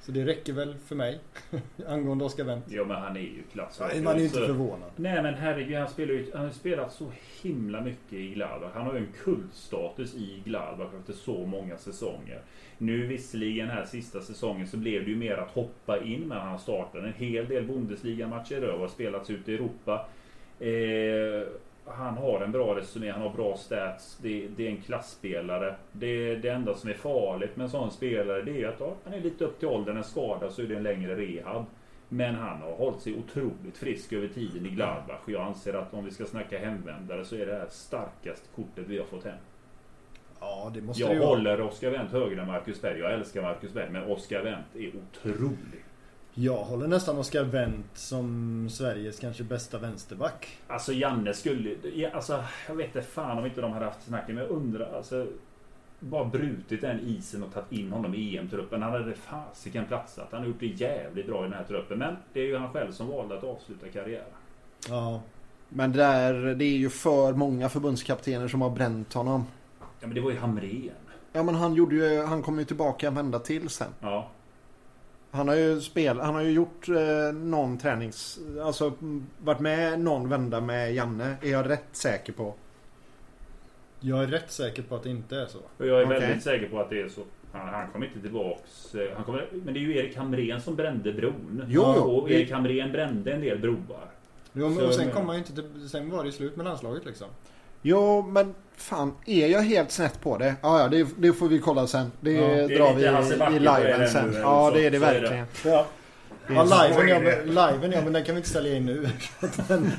så det räcker väl för mig angående Oscar Wendt. Ja men han är ju klass. Man är ju inte förvånad. Nej men herregud, han, spelar ju, han har spelat så himla mycket i Gladbach. Han har ju en kultstatus i Gladbach efter så många säsonger. Nu visserligen här sista säsongen så blev det ju mer att hoppa in men han startade en hel del Bundesliga-matcher och har spelats ute i Europa. Eh, han har en bra resumé, han har bra stats. Det, det är en klassspelare. Det, det enda som är farligt med en sån spelare det är att ja, han är lite upp till åldern, en skada så är det en längre rehab. Men han har hållit sig otroligt frisk över tiden i Gladbach. Och jag anser att om vi ska snacka hemvändare så är det här starkaste kortet vi har fått hem. Ja, det måste det Jag vara. håller Oskar Wendt högre än Marcus Berg. Jag älskar Marcus Berg. Men Oskar Wendt är otrolig. Jag håller nästan Oscar Wendt som Sveriges kanske bästa vänsterback. Alltså Janne skulle... ja, Alltså, jag vet inte fan om inte de hade haft snacket. Men jag undrar alltså... Bara brutit den isen och tagit in honom i EM-truppen. Han hade fasiken platsat. Han har gjort det jävligt bra i den här truppen. Men det är ju han själv som valde att avsluta karriären. Ja, Men det, där, det är ju för många förbundskaptener som har bränt honom. Ja men det var ju Hamrén. Ja men han gjorde ju, han kom ju tillbaka en vända till sen. Ja. Han har ju spel, han har ju gjort eh, någon tränings... Alltså varit med någon vända med Janne. Är jag rätt säker på. jag är rätt säker på att det inte är så. Och jag är Okej. väldigt säker på att det är så. Han, han kommer inte tillbaks. eh, Han kommer, men det är ju Erik Hamrén som brände bron. Jo, jo. Och Erik Hamrén brände en del broar. Jo, men Så och sen kom man ju inte till, Sen var det slut med landslaget liksom. Jo men fan, är jag helt snett på det? Ja, ja det, det får vi kolla sen. Det, Ja, det drar vi i, liven nu, sen. eller Ja det är det Så är det. verkligen. Ja, ja liven, ja, men, liven ja, men den kan vi inte ställa in nu. den,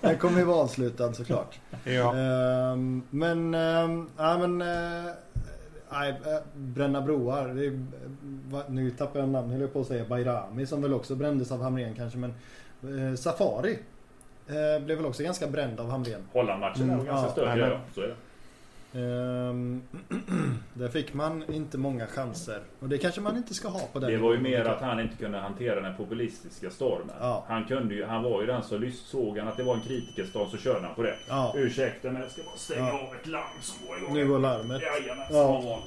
den, kommer ju vara avslutad såklart. Ja. Ehm, men, um, ja men... eh, Nej, eh, bränna broar. Är, nu tappar jag namn, höll jag på att säga Bayrami som väl också brändes av Hamrén kanske. Men eh, Safari eh, blev väl också ganska bränd av Hamrén. Hollandmatchen Mm, var ganska ja, stökig. Ja, så är det. Ehm, där fick man inte många chanser. Och det kanske man inte ska ha på den Det var ju mer att han inte kunde hantera den populistiska stormen. Ja. Han, kunde ju, han var ju den som såg han att det var en kritikerstorm så körde han på det. Ja, Ursäkta men jag ska bara stänga Ja. av ett larm som går igång. nu går larmet. Jajamän, Ja.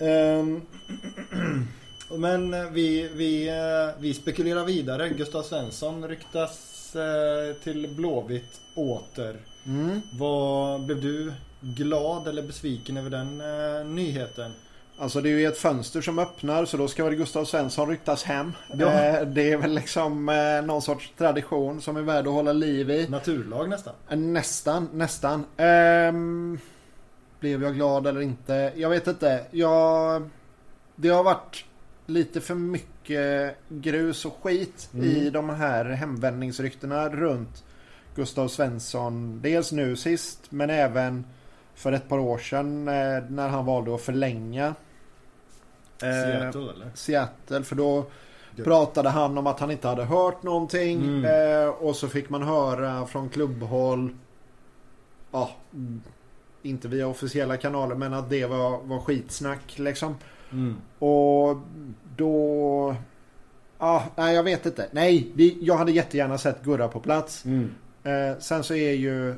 Ehm, men vi, vi, eh, vi spekulerar vidare. Gustav Svensson ryktas eh, till Blåvitt åter. Mm. Vad Blev du glad eller besviken över den eh, nyheten? Alltså det är ju ett fönster som öppnar så då ska väl Gustav Svensson ryktas hem. Ja. Eh, Det är väl liksom eh, någon sorts tradition som är värd att hålla liv i. Naturlag nästan. Eh, Nästan, nästan. Ehm, blev jag glad eller inte? Jag vet inte. Jag, det har varit lite för mycket grus och skit Mm. i de här hemvändningsryktena runt Gustav Svensson. Dels nu sist men även för ett par år sedan eh, när han valde att förlänga eh, Seattle eller? Seattle. För då Gud. pratade han om att han inte hade hört någonting. Mm. Eh, och så fick man höra från klubbhåll. Ja, inte via officiella kanaler men att det var, var skitsnack liksom. Mm. Och då... Ja, nej jag vet inte. Nej, vi, jag hade jättegärna sett Gurra på plats. Mm. Eh, sen så är ju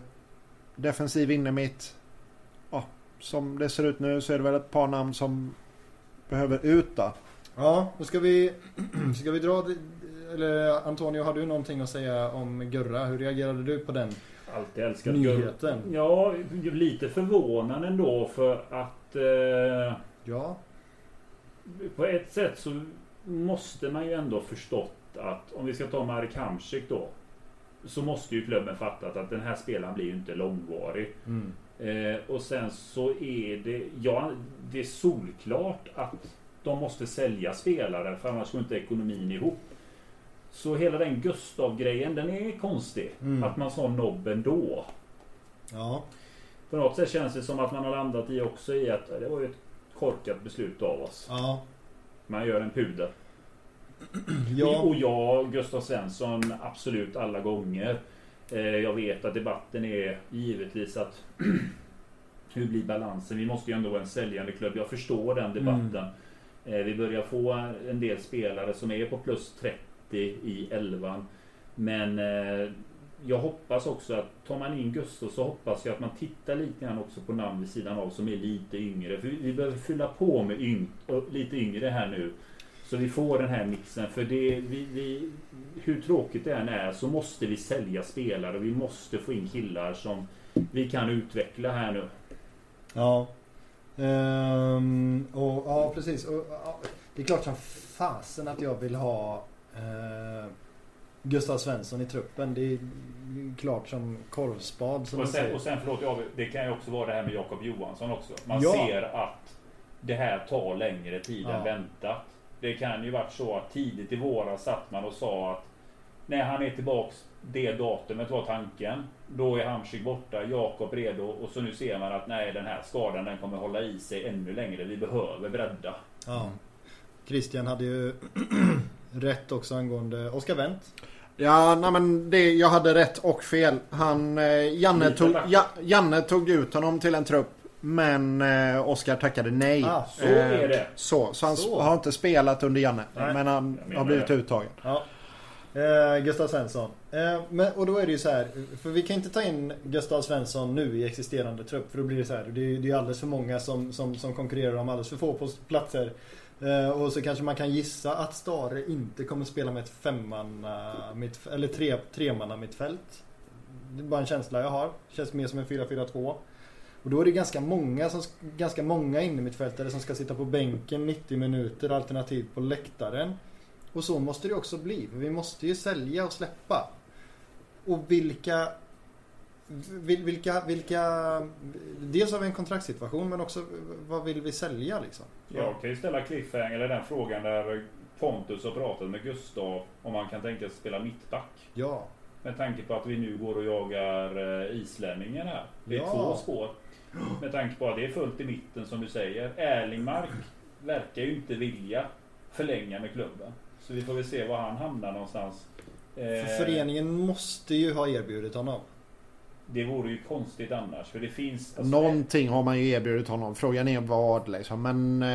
defensiv inne mitt. Ja, som det ser ut nu så är det väl ett par namn som behöver ut då. Ja, då ska vi, ska vi dra... Eller Antonio, har du någonting att säga om Gurra? Hur reagerade du på den Alltid älskat nyheten? Gur- Ja, lite förvånande ändå för att eh, Ja. På ett sätt så måste man ju ändå förstått att om vi ska ta Marek Hamsik då. Så måste ju klubben fattat att den här spelaren blir ju inte långvarig. Mm. Eh, och sen så är det, ja, det är solklart att de måste sälja spelare för annars går inte ekonomin ihop. Så hela den Gustav-grejen den är konstig. Mm. Att man sa nobben då. Ja. På något sätt känns det som att man har landat i också i att det var ju ett korkat beslut av oss. Ja. Man gör en puder. Ja. Och jag, Gustav Svensson, absolut alla gånger. Eh, Jag vet att debatten är givetvis att hur blir balansen? Vi måste ju ändå vara en säljande klubb. Jag förstår den debatten. Eh, Vi börjar få en del spelare som är på plus 30 i 11. Men eh, jag hoppas också att tar man in Gustav så hoppas jag att man tittar lite grann också på namn vid sidan av som är lite yngre. För vi- behöver fylla på med yng, lite yngre här nu. Så vi får den här mixen. För det, vi, vi, hur tråkigt det än är så måste vi sälja spelare. och Vi måste få in killar som vi kan utveckla här nu. Ja. Ehm, och ja, precis. Och, ja, det är klart som fasen att jag vill ha eh, Gustav Svensson i truppen. Det är klart som korvspad som Och sen, och sen förlåt, jag, det kan ju också vara det här med Jakob Johansson också. Man Ja. ser att det här tar längre tid Ja. än väntat. Det kan ju varit så att tidigt i våras satt man och sa att när han är tillbaks det datumet var tanken. Då är Hamsik borta, Jakob redo och så nu ser man att nej den här skadan den kommer hålla i sig ännu längre. Vi behöver bredda. Ja. Christian hade ju rätt också angående Oskar Wendt. Ja, nej men det, jag hade rätt och fel. Han, eh, Janne, tog, ja, Janne tog ut honom till en trupp. Men eh, Oskar tackade nej. Ah, så är det. Så, så han Så. har inte spelat under Janne. Nej, men han har blivit det. uttagen. Ja. Eh, Gustav Svensson. Eh, men, och då är det ju så här. För vi kan inte ta in Gustav Svensson nu i existerande trupp. För då blir det så här. Det är, är alldeles för många som, som, som konkurrerar om alldeles för få platser. Eh, och så kanske man kan gissa att Stare inte kommer spela med ett femmanna eh, mitt, eller tre, tremanna mittfält. Det är bara en känsla jag har. Känns mer som en 4-4-2. Och då är det ganska många, som, ganska många innermittfältare som ska sitta på bänken 90 minuter alternativt på läktaren. Och så måste det också bli. För vi måste ju sälja och släppa. Och vilka vil- Vilka, vilka... Dels har vi en kontraktssituation men också vad vill vi sälja liksom? Jag kan ju ställa cliffhanger eller den frågan där Pontus har pratat med Gustav om han kan tänka sig spela mittback. Ja. Med tanke på att vi nu går och jagar eh, islänningen här. Det är Ja. två spår. Med tanke på att det är fullt i mitten som du säger. Erlingmark verkar ju inte vilja förlänga med klubben. Så vi får väl se var han hamnar någonstans. För Eh, föreningen måste ju ha erbjudit honom. Det vore ju konstigt annars. För det finns... alltså, Någonting har man ju erbjudit honom. Frågan är vad liksom. Men eh,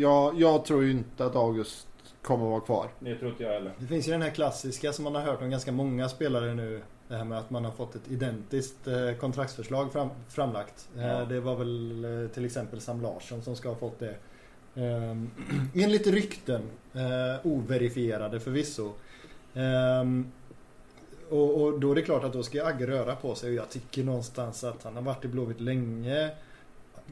jag, jag tror ju inte att August kommer att vara kvar. Det tror inte jag heller. Det finns ju den här klassiska som man har hört om ganska många spelare nu. Det här med att man har fått ett identiskt eh, kontraktsförslag fram, framlagt. Eh, Ja. Det var väl eh, till exempel Sam Larsson som ska ha fått det. Eh, enligt rykten. Overifierade förvisso. Eh, och, och då är det klart att då ska Agge röra på sig och jag tycker någonstans att han har varit i Blåvitt länge.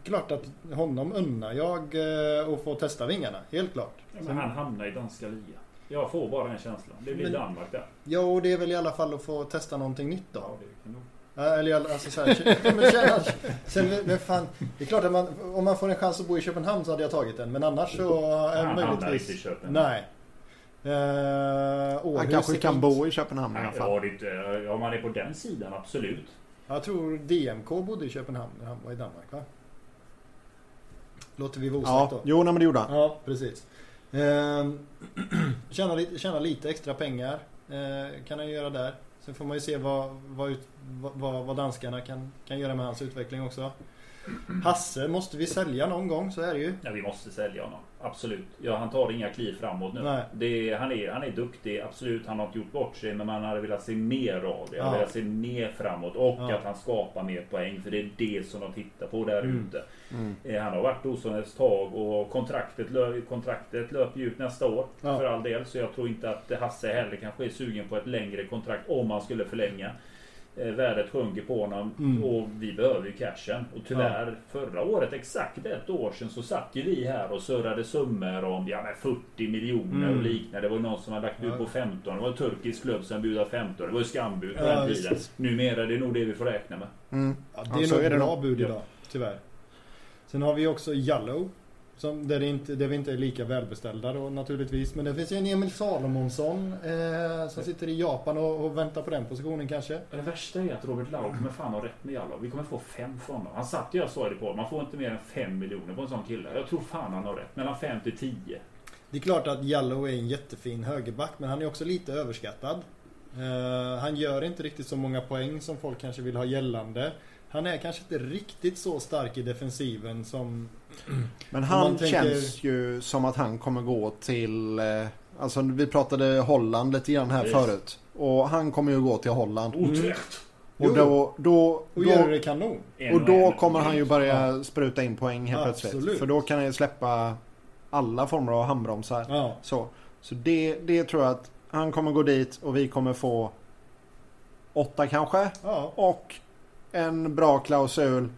Klart att honom unnar jag eh, att få testa vingarna, helt klart. Ja, men han hamnar i danska ligan. Jag får bara den känslan. Det blir Men- Danmark där. Ja, och det är väl i alla fall att få testa någonting nytt då. Ja, det kan Eller alltså så här, men känna, sen, men fan, det är klart att man, om man får en chans att bo i Köpenhamn så hade jag tagit den. Men annars så är Han hamnar möjligtvis... inte i Köpenhamn. Nej. Uh, Han kanske kan bo i Köpenhamn i alla fall. var det. Om man är på den sidan, absolut. Jag tror DMK bodde i Köpenhamn när han var i Danmark va? Låter vi vara Ja, då. jo nej, men det gjorde han. Ja, precis. Ehm, tjäna, lite, tjäna lite extra pengar eh, kan han göra där. Sen får man ju se vad, vad, ut, vad, vad danskarna kan, kan göra med hans utveckling också. Hasse måste vi sälja någon gång, så är det ju. Ja, vi måste sälja honom. Absolut. Ja, han tar inga kliv framåt nu. Det, han, är, han är duktig, absolut. Han har inte gjort bort sig, men man hade velat se mer av det. Ja. Ja. velat se mer framåt och Ja. att han skapar mer poäng. För det är det som de tittar på där Mm. ute. Mm. Eh, Han har varit hos oss ett tag och kontraktet, lö, kontraktet löper ju ut nästa år. Ja. För all del. Så jag tror inte att Hasse heller kanske är sugen på ett längre kontrakt om man skulle förlänga. Eh, Värdet sjunker på honom Mm. och vi behöver ju cashen. Och tyvärr förra året, exakt ett år sedan, så satt ju vi här och surrade summor om ja, men 40 miljoner Mm. och liknande. Det var någon som hade lagt ut Ja. på 15. Det var en turkisk klubb som budade 15. Det var ju skambud på Ja, den visst. tiden. Numera är det nog det vi får räkna med. Mm. Ja, det Ja, är nog är det bra bud Ja. idag, tyvärr. Sen har vi också Jallow. Som, där, det inte, där vi inte är lika välbeställda då naturligtvis. Men det finns ju en Emil Salomonsson eh, som sitter i Japan och, och väntar på den positionen kanske. Det värsta är att Robert Lau kommer fan ha rätt med Jallow. Vi kommer få fem för honom. Han satt ju, jag sa det på, man får inte mer än fem miljoner på en sån kille. Jag tror fan han har rätt. Mellan fem till tio. Det är klart att Jallow är en jättefin högerback men han är också lite överskattad. Eh, han gör inte riktigt så många poäng som folk kanske vill ha gällande. Han är kanske inte riktigt så stark i defensiven som... Men han tänker- känns ju som att han kommer gå till... eh, Alltså vi pratade Holland lite grann här Yes. förut. Och han kommer ju gå till Holland. Oträcht! Och då, då, Och då, gör det kanon. Och då kommer han ju börja spruta in poäng helt Absolut. plötsligt. För då kan han ju släppa alla former av handbromsar. Ja. Så, så det, det tror jag att han kommer gå dit och vi kommer få åtta kanske. Ja. Och en bra klausul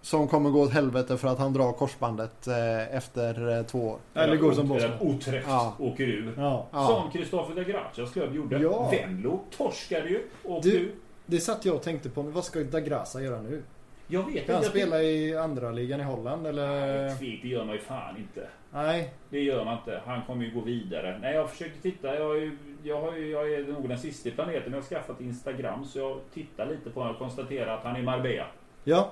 som kommer gå åt helvete för att han drar korsbandet eh, efter eh, två år. Eller går som Eller Bosman. Oträcht Ja. åker ur. Ja. Som Kristoffer de Gracias klubb gjorde. Ja. Venlo torskade ju. Och Du- du, Det satt jag och tänkte på, men vad ska Dagrasa göra nu? jag vet inte. Han spela i andra ligan i Holland eller? Nej, tvek, det gör man ju fan inte. Nej. Det gör man inte. Han kommer ju gå vidare. Nej, jag försökte titta. Jag, är ju- jag, har ju, jag är nog den sista i planeten. men Jag har skaffat Instagram så jag tittar lite på honom och konstaterar att han är i Marbella. Ja.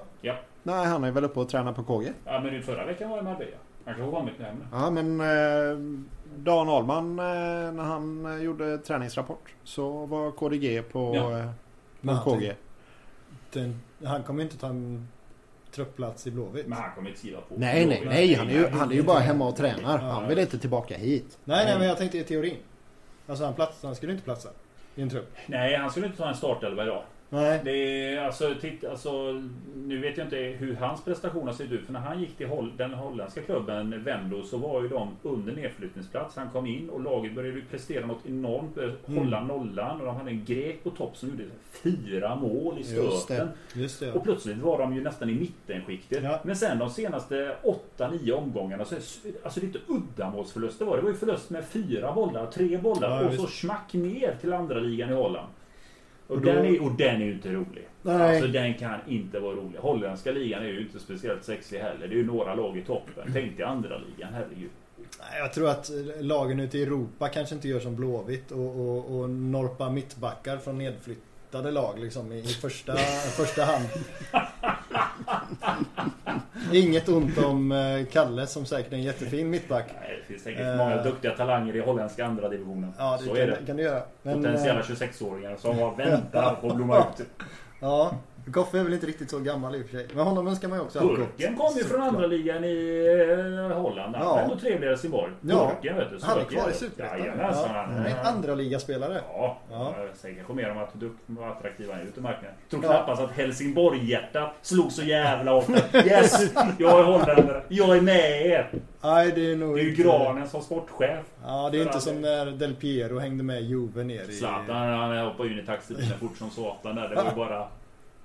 Nej, han är väl uppe och tränar på KG. Ja, men nu förra veckan var jag i Marbella. Han kanske har kommit hem nu. Ja, men eh, Dan Ahlman eh, när han eh, gjorde träningsrapport så var KDG på, Ja. eh, på han, KG. den, han kommer inte ta en truppplats i Blåvitt. Men han kommer inte skriva på. Nej, nej, nej. Han är ju, han är ju bara hemma och tränar. Han vill inte tillbaka hit. Nej, nej, men jag tänkte i teorin. Alltså han, plats, han skulle inte platsa i en trupp. Nej, han skulle inte ta en startelva idag. Nej. Det är, alltså, titta, alltså, nu vet jag inte hur hans prestation har sett ut. För när han gick till Holl- den holländska klubben Venlo så var ju de under nedflyttningsplats. Han kom in och laget började prestera något enormt. Mm. Hålla nollan och de hade en grek på topp som gjorde fyra mål i stöten. Det. Och Ja. plötsligt var de ju nästan i mittenskiktet. Ja. Men sen de senaste 8-9 omgångarna så är det- alltså lite uddamålsförluster var det. Det var ju förlust med fyra bollar, tre bollar Ja, och så smack ner till andra ligan i Holland. Och, Och då- den, är, och den är ju inte rolig. Nej. Alltså den kan inte vara rolig. Holländska ligan är ju inte speciellt sexig heller. Det är ju några lag i toppen. Tänk dig andra ligan, herregud. Jag tror att lagen ute i Europa kanske inte gör som Blåvitt och, och, och norpa mittbackar från nedflyttade lag liksom i, i första, första hand. Inget ont om eh, Kalle som säkert är en jättefin mittback. Nej, det finns säkert Eh. många duktiga talanger i holländska andra divisionen. Ja, det så kan, är det. kan du göra. Men, Potentiella eh, 26-åringar som har väntar på att blomma ut. Ja, Goffe är väl inte riktigt så gammal i och för sig. Men honom önskar man ju också allt. Burken kom ju från andra ligan i eh, Holland. Han Ja. var ändå trevlig i Helsingborg. Ja. Burken vet du. Han är kvar i. Superettan. Jajamensan. Ja, han- är andra ligaspelare. Ja, Ja. sen kanske mer om att hur dukt- vad attraktiv han är ute i marknaden. Tror Ja. knappast att Helsingborg-hjärtat slog så jävla hårt. Yes! Jag är holländare. Jag är med er. Nej, det är nog Det är ju Granen som sportchef. Ja, det är inte som när Del Piero hängde med Juve ner i... Zlatan han hoppade in i taxibilen fort som satan där. Det var ju bara...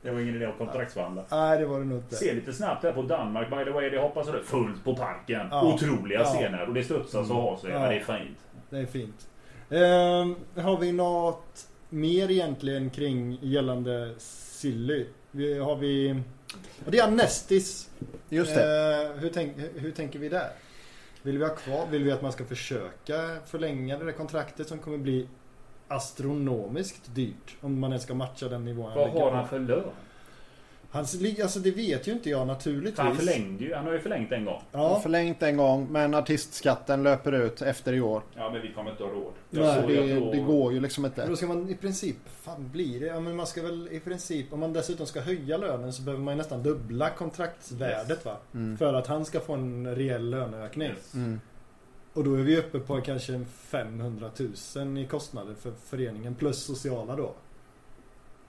Det var ingen idé att kontraktsförhandla. Nej, det var det nog inte. Se lite snabbt här på Danmark by the way. Det hoppas det fullt på parken. Ja. Otroliga Ja. scener. Och det studsas och har sig. Ja. Det är fint. Det är fint. Ehm, har vi något mer egentligen kring gällande Silly? Vi, har vi... Det är Anestis. Just det. Ehm, hur, tänk, hur tänker vi där? Vill vi ha kvar? Vill vi att man ska försöka förlänga det där kontraktet som kommer bli astronomiskt dyrt? Om man ens ska matcha den nivån. Vad har han för lön? Hans, alltså det vet ju inte jag naturligtvis. Han förlängde ju. Han har ju förlängt en gång. Ja, Förlängt en gång men artistskatten löper ut efter i år. Ja, men vi kommer inte ha råd. Nej, Det, då- det går ju liksom inte. Då ska man i princip, fan blir det? Ja men man ska väl i princip, om man dessutom ska höja lönen så behöver man ju nästan dubbla kontraktsvärdet Yes. va? Mm. För att han ska få en rejäl löneökning. Yes. Mm. Och då är vi uppe på kanske en 500 000 i kostnader för föreningen plus sociala då.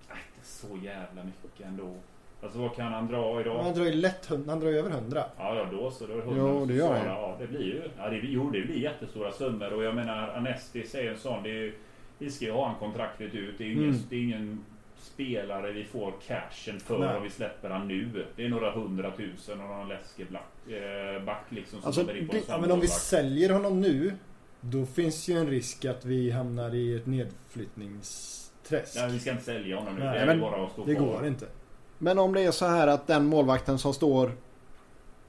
Nej, det är så jävla mycket ändå. Alltså vad kan han dra idag? Han drar ju lätt, han drar ju över 100. Ja, ja då så. Då är det Jo, det gör han. Ja, det blir ju. Ja, det, jo, det blir jättestora summor. Och jag menar, Anestis är en sån. Det är, ju- vi ska ju ha han kontraktet ut. Det är, ju ingen, Mm. det är ingen spelare vi får cashen för Nej. om vi släpper han nu. Det är några hundratusen och någon läskig back, eh, back liksom. Som Alltså, det- Ja men om vi säljer honom nu då finns ju en risk att vi hamnar i ett nedflyttningsträsk. Ja, vi ska inte sälja honom nu. Nej, det är men bara att stå Det går inte. Men om det är så här att den målvakten som står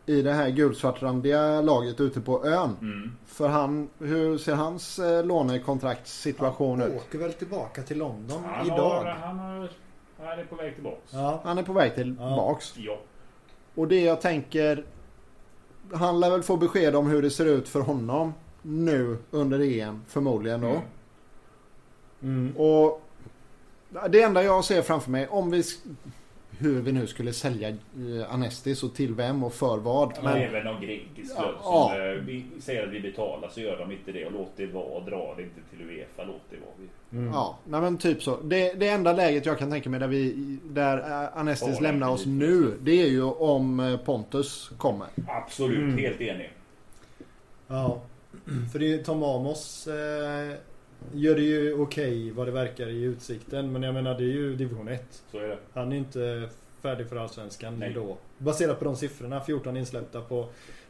i det här gulsvartrandiga laget ute på ön. Mm. För han, hur ser hans eh, lånekontraktssituation ut? Åker väl tillbaka till London Han, idag. har, han, har, han är på väg tillbaks. Ja. Han är på väg tillbaks. Ja. Och det jag tänker... Han lär väl få besked om hur det ser ut för honom nu under EM förmodligen då. Mm. Mm. Och det enda jag ser framför mig om vi... Hur vi nu skulle sälja eh, Anestis och till vem och för vad. Men Men, väl någon grekisk Ja, klubb som ja. eh, vi säger att vi betalar så gör de inte det och låt det vara. Dra det inte till Uefa, låt det vara. Vi- Mm. ja, nej men typ så. Det, det enda läget jag kan tänka mig där vi... Där eh, Anestis Ja, lämnar oss nu. Det är ju om Pontus kommer. Absolut, Mm. helt enig. Ja. För det är, Tom Amos eh, gör det ju okej vad det verkar i utsikten. Men jag menar det är ju division 1. Så är det. Han är inte färdig för Allsvenskan Nej. då. Baserat på de siffrorna. 14 insläppta på,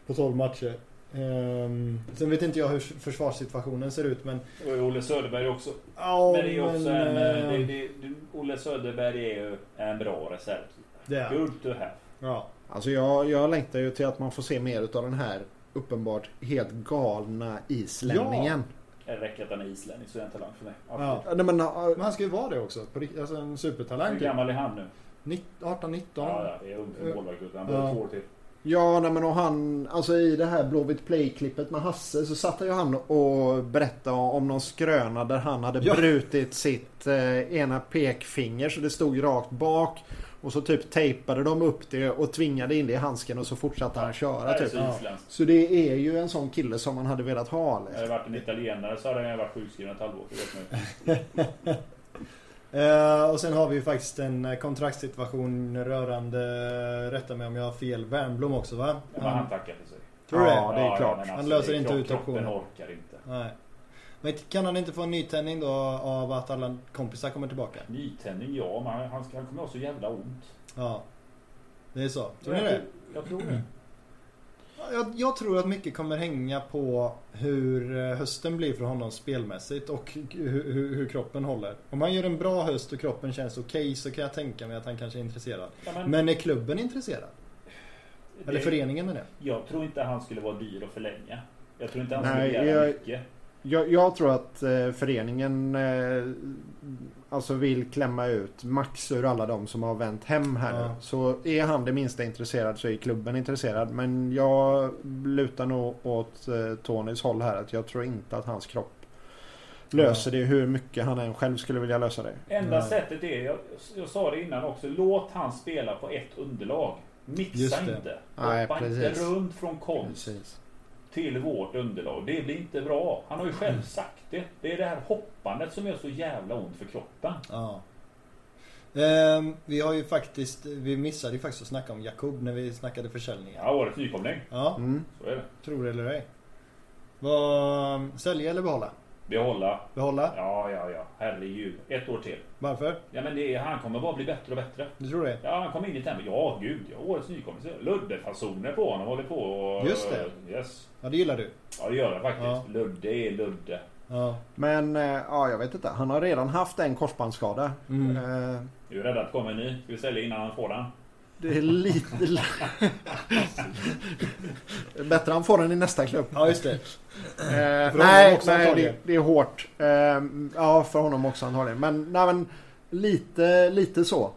på 12 matcher. Ehm, sen vet inte jag hur försvarssituationen ser ut men... Och Olle Söderberg också. Ja, Men det är också en... eh, eh, Det, det, Olle Söderberg är ju en bra reserv. det är. Good to have. Ja. Alltså jag, jag längtar ju till att man får se mer utav den här uppenbart helt galna islänningen. Det räcker att han är islänning så är han talang för mig. Ja. Nej, men, äh, Men han ska ju vara det också. Alltså en supertalang. Hur typ. gammal är han nu? 18-19. Ja, ja, det är ung för Eh, målvakt. Han behöver ja. två år till. Ja, nej, men och han, alltså i det här Blåvitt Play-klippet med Hasse så satt ju han och berättade om någon skröna där han hade Ja. brutit sitt eh, ena pekfinger så det stod rakt bak. Och så typ tejpade de upp det och tvingade in det i handsken och så fortsatte han köra typ. så Ja. Så det är ju en sån kille som man hade velat ha. Hade det Liksom. varit en italienare så hade han varit sjukskriven ett halvår. Eh, och sen har vi ju faktiskt en kontraktssituation rörande, rätta mig om jag har fel, Wernbloom också va? Men han tackar för sig. Tror du det? Ja, det är klart. men Han löser inte ut Kroppen optionen. orkar inte. Nej. Men kan han inte få en nytändning då av att alla kompisar kommer tillbaka? Nytändning, ja. Men han, han ska- han kommer ha så jävla ont. Ja. Det är så. Tror ni jag, det? Jag tror det. Jag, jag tror att mycket kommer hänga på hur eh, hösten blir för honom spelmässigt och hur, hur, hur kroppen håller. Om han gör en bra höst och kroppen känns okej så kan jag tänka mig att han kanske är intresserad. Ja, men, Men är klubben intresserad? Eller det- föreningen med det? Jag tror inte han skulle vara dyr att förlänga. Jag tror inte han Nej, skulle begära mycket. Jag, jag tror att eh, föreningen eh, alltså vill klämma ut max ur alla de som har vänt hem här Ja. nu. Så är han det minsta intresserad så är klubben intresserad. Men jag lutar nog åt eh, Tonys håll här att jag tror inte att hans kropp löser det hur mycket han än själv skulle vilja lösa det. Enda Nej. sättet är, jag, jag sa det innan också, låt han spela på ett underlag. Mixa inte. Nej, Hoppa inte runt från konst Precis. Till vårt underlag. Det blir inte bra. Han har ju själv sagt det. Det är det här hoppandet som gör så jävla ont för kroppen. Ja. Ehm, vi har ju faktiskt, vi missade ju faktiskt att snacka om Jakub när vi snackade försäljningar. Ja, årets nykomling. Ja, Mm. Så är det. tror det eller ej. Vad, sälja eller behålla? Behålla. Behålla? Ja, ja, ja. Herregud. Ett år till. Varför? Ja, men det är, han kommer bara bli bättre och bättre. Du tror det? Ja, han kommer in i tempo. Ja, gud. Ja, årets nykomling. Ludde-fasoner på honom. Håller på och... Just det. Yes. Ja, det gillar du. Ja, det gör jag faktiskt. Ja. Ludde är Ludde. Ja. Men eh, ja, jag vet inte. Han har redan haft en korsbandsskada. Mm. Eh, Du är rädd att det kommer en ny? Ska vi sälja innan han får den? Det är lite... Bättre han får den i nästa klubb. ja, just det. Eh, nej, nej det, det är hårt. Eh, ja, för honom också antagligen. Men, nej, men lite, lite så.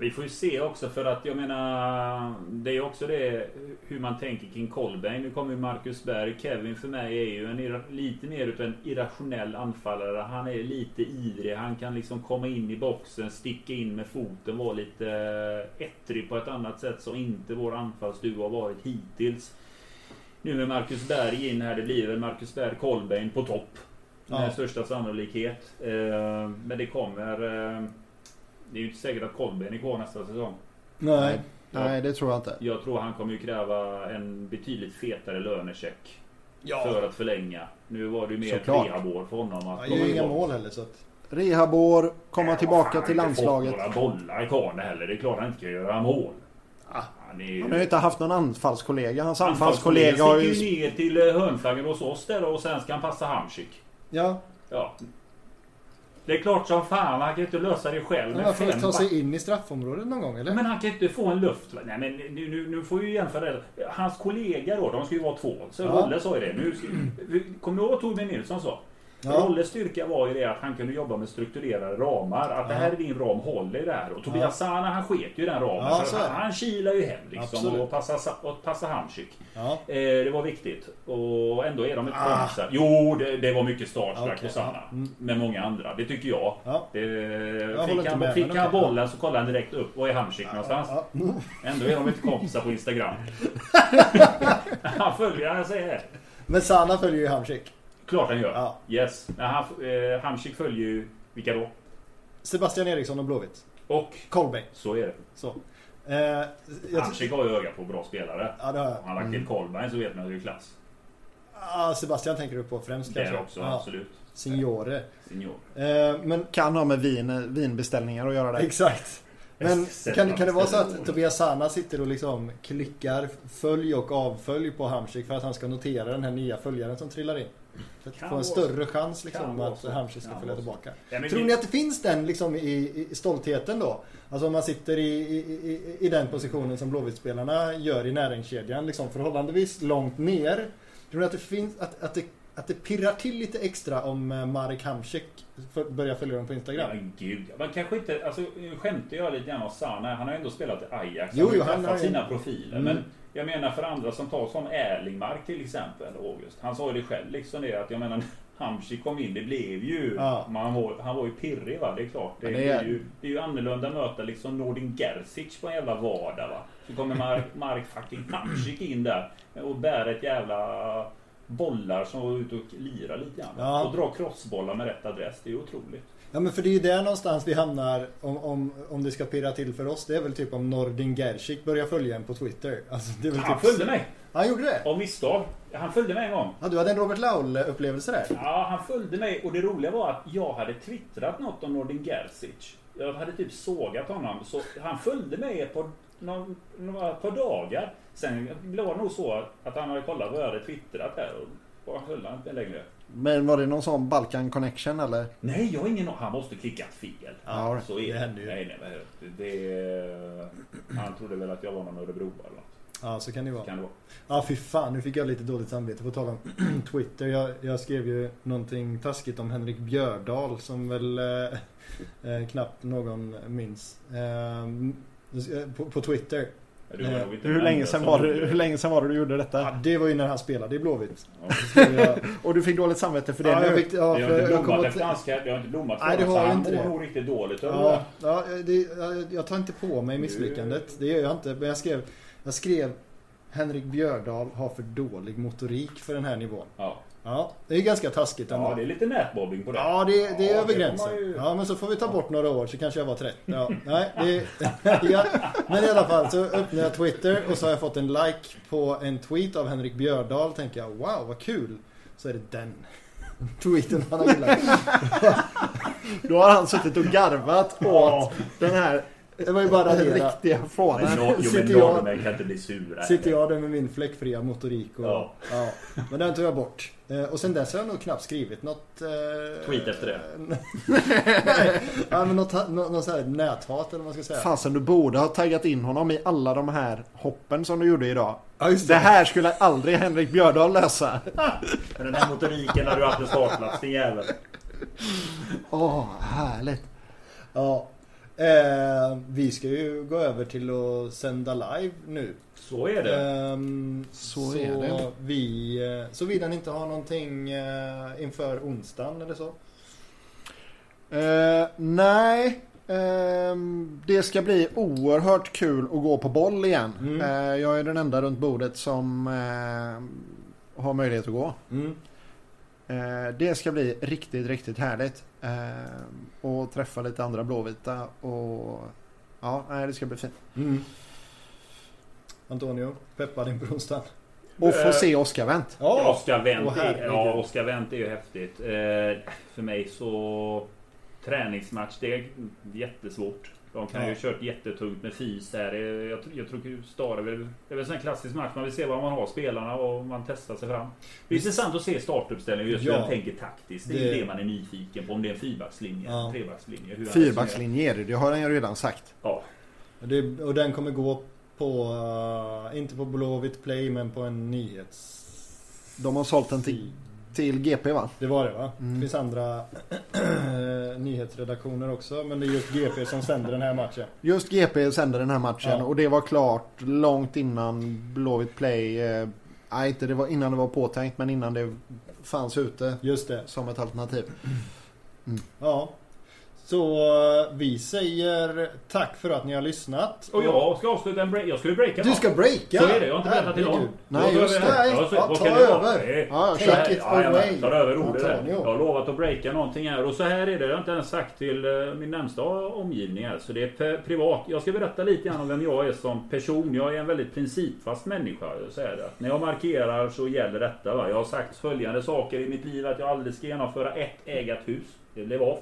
Vi får ju se också för att jag menar Det är också det hur man tänker kring Kolbeinn. Nu kommer ju Marcus Berg. Kevin för mig är ju en, lite mer utav en irrationell anfallare. Han är lite ivrig. Han kan liksom komma in i boxen, sticka in med foten, vara lite ettrig på ett annat sätt som inte vår anfallsduo har varit hittills. Nu med Marcus Berg in här, det blir väl Marcus Berg Kolbeinn på topp. Med Ja. största sannolikhet. Eh, Men det kommer... Det är ju inte säkert att Kolbeinn är kvar nästa säsong. Nej. Nej, det tror jag inte. Jag tror han kommer ju kräva en betydligt fetare lönecheck Ja. för att förlänga. Nu var det ju mer rehabår för honom. Att Han gör ju inga mål heller så att... Rehabår, komma tillbaka fan, till han har inte landslaget. fått några bollar i karln heller. Det är klart han inte kan göra mål. Ah. Han är ju... Han har ju inte haft någon anfallskollega. Hans anfallskollega Anfallskollega har ju... sticker ju ner till eh, hörnflaggan hos oss där och sen ska han passa Hamsik. Ja. Ja. Det är klart som fan, han kan inte lösa det själv. Men man får fem ta sig in i straffområdet någon gång eller? Men han kan inte få en luft. va? Nej men nu, nu, nu får vi jämföra det. Hans kollega då, de ska ju vara två. Så Ja. Rolle sa ju det. Nu ska, kommer du ihåg vad Torbjörn Nilsson sa? Ja. Rolles styrka var ju det att han kunde jobba med strukturerade ramar. Att det här är din ram, håll i det här. Och Tobias Sana han sket ju den ramen. Ja, han, han kilar ju hem liksom. Absolut. Och passar, Sa- och passar Hamsik. Ja. Eh, det var viktigt. Och ändå är de inte Ah. kompisar. Jo, det, det var mycket starstruck Okej, på Sanna. ja. Mm. Med många andra. Det tycker jag. Ja. Det, håller fick han, med, fick han bollen så kollade han direkt upp. Var är Hamsik någonstans? Ja. Ändå är de inte kompisar på Instagram. han följer, han säger det. Men Sana följer ju Hamsik. Klart han gör. Ja. Yes. Nej, han, eh, Hamsik följer ju, vilka då? Sebastian Eriksson och Blåvitt. Och Kolbeinn. så är det. Så. Eh, jag Hamsik har ju öga på bra spelare. ja, det har jag. Om han lagt till Kolbeinn så vet man hur det är klass. Ah, Sebastian tänker du på främst kanske? Det också, Ja. absolut. Signore. Senior. Eh, men Kan ha med vin, vinbeställningar att göra det. exakt. Men kan, kan det vara så att. Tobias Sana sitter och liksom klickar följ och avfölj på Hamsik för att han ska notera den här nya följaren som trillar in? För att Kan få en större chans liksom att. Hamsik ska följa tillbaka. Ja, Tror det- ni att det finns den liksom i, i stoltheten då? Alltså om man sitter i, i, i, den positionen som Blåvitt-spelarna gör i näringskedjan, liksom förhållandevis långt ner. Tror ni att det finns, att, att det att det pirrar till lite extra om eh, Marek Hamsik börjar följa dem på Ja, Instagram? men gud. Man kanske inte, alltså skämtar jag lite grann om Sana. Han har ändå spelat i Ajax. Jo, han jo, har ju han träffat har ju- sina profiler. Mm. Men jag menar för andra som tar som Erlingmark till exempel, August. Han sa ju det själv liksom det att jag menar Hamsik kom in, det blev ju... Ja. Man var, han var ju pirrig va, det är klart. Det, det är- ju, det är ju annorlunda att möta liksom Nordin Gerzic på en jävla vardag va. Så kommer Mark, Mark fucking Hamsik in där och bär ett jävla bollar som var ute och lirar lite grann. Ja. Och drar crossbollar med rätt adress. Det är ju otroligt. Ja men för det är ju där någonstans vi hamnar om, om, om det ska pirra till för oss. Det är väl typ om Nordin Gerzic börjar följa en på Twitter. Alltså, det är väl Han typ... följde mig! Han gjorde det? Av misstag. Han följde mig en gång. Ja, du hade en Robert Laul upplevelse där? Ja, han följde mig och det roliga var att jag hade twittrat något om Nordin Gerzic. Jag hade typ sågat honom. Så han följde mig ett par, någon, några par dagar. Sen var det nog så att han hade kollat vad jag hade twittrat där och och han följde han inte längre. Men var det någon sån Balkan connection eller? Nej, jag har ingen Han måste klickat fel. Ja, så är det det. händer ju. Nej, nej, men det, han trodde väl att jag var någon Örebro eller något. Ja, så kan det vara. Kan det vara. Ja, fy fan. Nu fick jag lite dåligt samvete på tal om Twitter. Jag, jag skrev ju någonting taskigt om Henrik Björdal som väl eh, eh, knappt någon minns. Eh, på, på Twitter. Eh, inte Hur länge, som var det, gjorde hur länge sedan var det du gjorde detta? Ja, det var ju när han spelade i Blåvitt. Ja. Jag, Och du fick dåligt samvete för det ja, jag fick, ja, Det har för inte blommat efter hans karriär. Det har inte blommat för Nej, det honom, har ju han inte mår det. nog riktigt dåligt Ja, ja det, jag, jag tar inte på mig misslyckandet. Det gör jag inte. Men jag skrev, jag skrev Henrik Björdal har för dålig motorik för den här nivån. Ja. Ja, det är ganska taskigt ändå. ja, det är lite nätmobbing på det. Ja, det, det är Ja, över gränsen. ju- Ja, men så får vi ta bort några år så kanske jag var 30. Ja, nej, det, ja. Men i alla fall så öppnar jag Twitter och så har jag fått en like på en tweet av Henrik Björdal. Tänker jag, wow vad kul. Så är det den tweeten han har gillat. Då har han suttit och garvat åt den här Det var ju bara det. riktiga Men fånen. no, jo, men Sitter jag- norrmän kan inte bli sura. Sitter jag där med min fläckfria motorik och... Ja. Ja. Men den tog jag bort. Eh, Och sen dess har jag nog knappt skrivit något... Eh, Tweet efter det? Nej, ja, men något, något, något här näthat eller vad man ska säga. Fasen, du borde ha taggat in honom i alla de här hoppen som du gjorde idag. Ja, just Det här skulle aldrig Henrik Björdal lösa. Men den här motoriken har du haft en startplats din jävel. Åh, härligt. Ja. Eh, vi ska ju gå över till att sända live nu. Så är det. Ehm, Så är det. Vi, eh, såvida ni inte har någonting eh, inför onsdagen eller så. Eh, nej, ehm, det ska bli oerhört kul att gå på boll igen. Mm. Eh, jag är den enda runt bordet som eh, har möjlighet att gå. Mm. Eh, det ska bli riktigt, riktigt härligt. Och träffa lite andra blåvita och ja, nej, det ska bli fint. Mm. Antonio, peppad inför onsdagen. Och få Eh, se Oscar Wendt. Ja, Oscar Wendt är, ja, Oscar Wendt är ju häftigt. Eh, för mig så träningsmatch, det är jättesvårt. De kan Ja. ju ha kört jättetungt med FIS där. Eh, Jag, jag tror Star är väl... Det är väl en sån här klassisk match. Man vill se vad man har spelarna och man testar sig fram. Det är intressant att se startuppställningen just hur Ja. de tänker taktiskt. Det är Det- det man är nyfiken på. Om det är en fyrbackslinje, Ja. trebackslinje. hur Fyrbackslinje är det, det har han ju redan sagt. Ja. Och, det, och den kommer gå på, eh, inte på Blåvitt Play men på en nyhets... De har sålt den till, till GP va? Det var det va? Mm. Det finns andra nyhetsredaktioner också men det är just GP som sänder den här matchen. Just GP sände den här matchen Ja. och det var klart långt innan Blåvitt Play. Eh, nej, inte det var innan det var påtänkt men innan det fanns ute Just det. som ett alternativ. Ja. Så eh, vi säger tack för att ni har lyssnat. Och jag ska avsluta en break. Jag skulle breaka Du ska breaka! Så är det. Jag har inte berättat till någon. Nej, just det. Nej, Ja, så- ta över. Nej. Ja, kör. it jag away. tar över ordet där. Jag har lovat att breaka någonting här. Och så här är det. Det har jag inte ens sagt till eh, min närmsta omgivning här. Så det är privat. Jag ska berätta lite grann om vem jag är som person. Jag är en väldigt principfast människa. Jag säger det. När jag markerar så gäller detta. Va? Jag har sagt följande saker i mitt liv. Att jag aldrig ska genomföra ett ägat hus. Det blev av.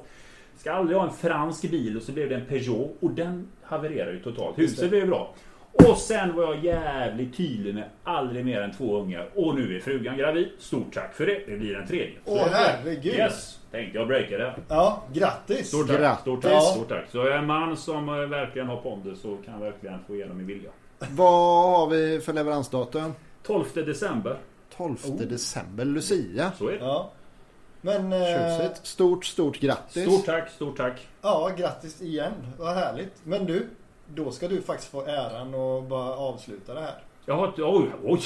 Ska aldrig ha en fransk bil och så blev det en Peugeot. Och den havererade ju totalt. Huset blev bra. Och sen var jag jävligt tydlig med aldrig mer än två ungar. Och nu är frugan gravid. Stort tack för det. Det blir en tredje. Åh herregud. Yes! Tänkte jag breaka det. Ja, grattis. Stort tack. Grattis. Stort tack. Ja. Stort tack. Så jag är en man som eh, verkligen har pondus och kan verkligen få igenom min vilja. Vad har vi för leveransdatum? 12 december. 12 Oh. december, Lucia. Så är det. Ja. Men... eh, Tjusigt. Stort, stort grattis. Stort tack, stort tack. Ja, grattis igen. Vad härligt. Men du, då ska du faktiskt få äran och bara avsluta det här. Jag har ett... Oj, oj.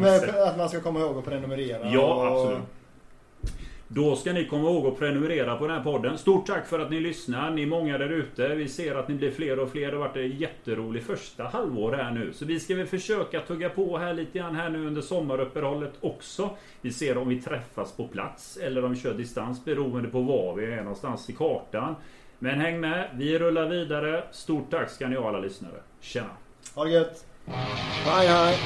Men att man ska komma ihåg att prenumerera. Ja, och... absolut. Då ska ni komma ihåg att prenumerera på den här podden. Stort tack för att ni lyssnar. Ni är många där ute. Vi ser att ni blir fler och fler. Det har varit en jätterolig första halvår här nu. Så vi ska väl försöka tugga på här lite grann här nu under sommaruppehållet också. Vi ser om vi träffas på plats eller om vi kör distans beroende på var vi är någonstans i kartan. Men häng med. Vi rullar vidare. Stort tack ska ni ha alla lyssnare. Tjena! Ha det gött. Hej, hej.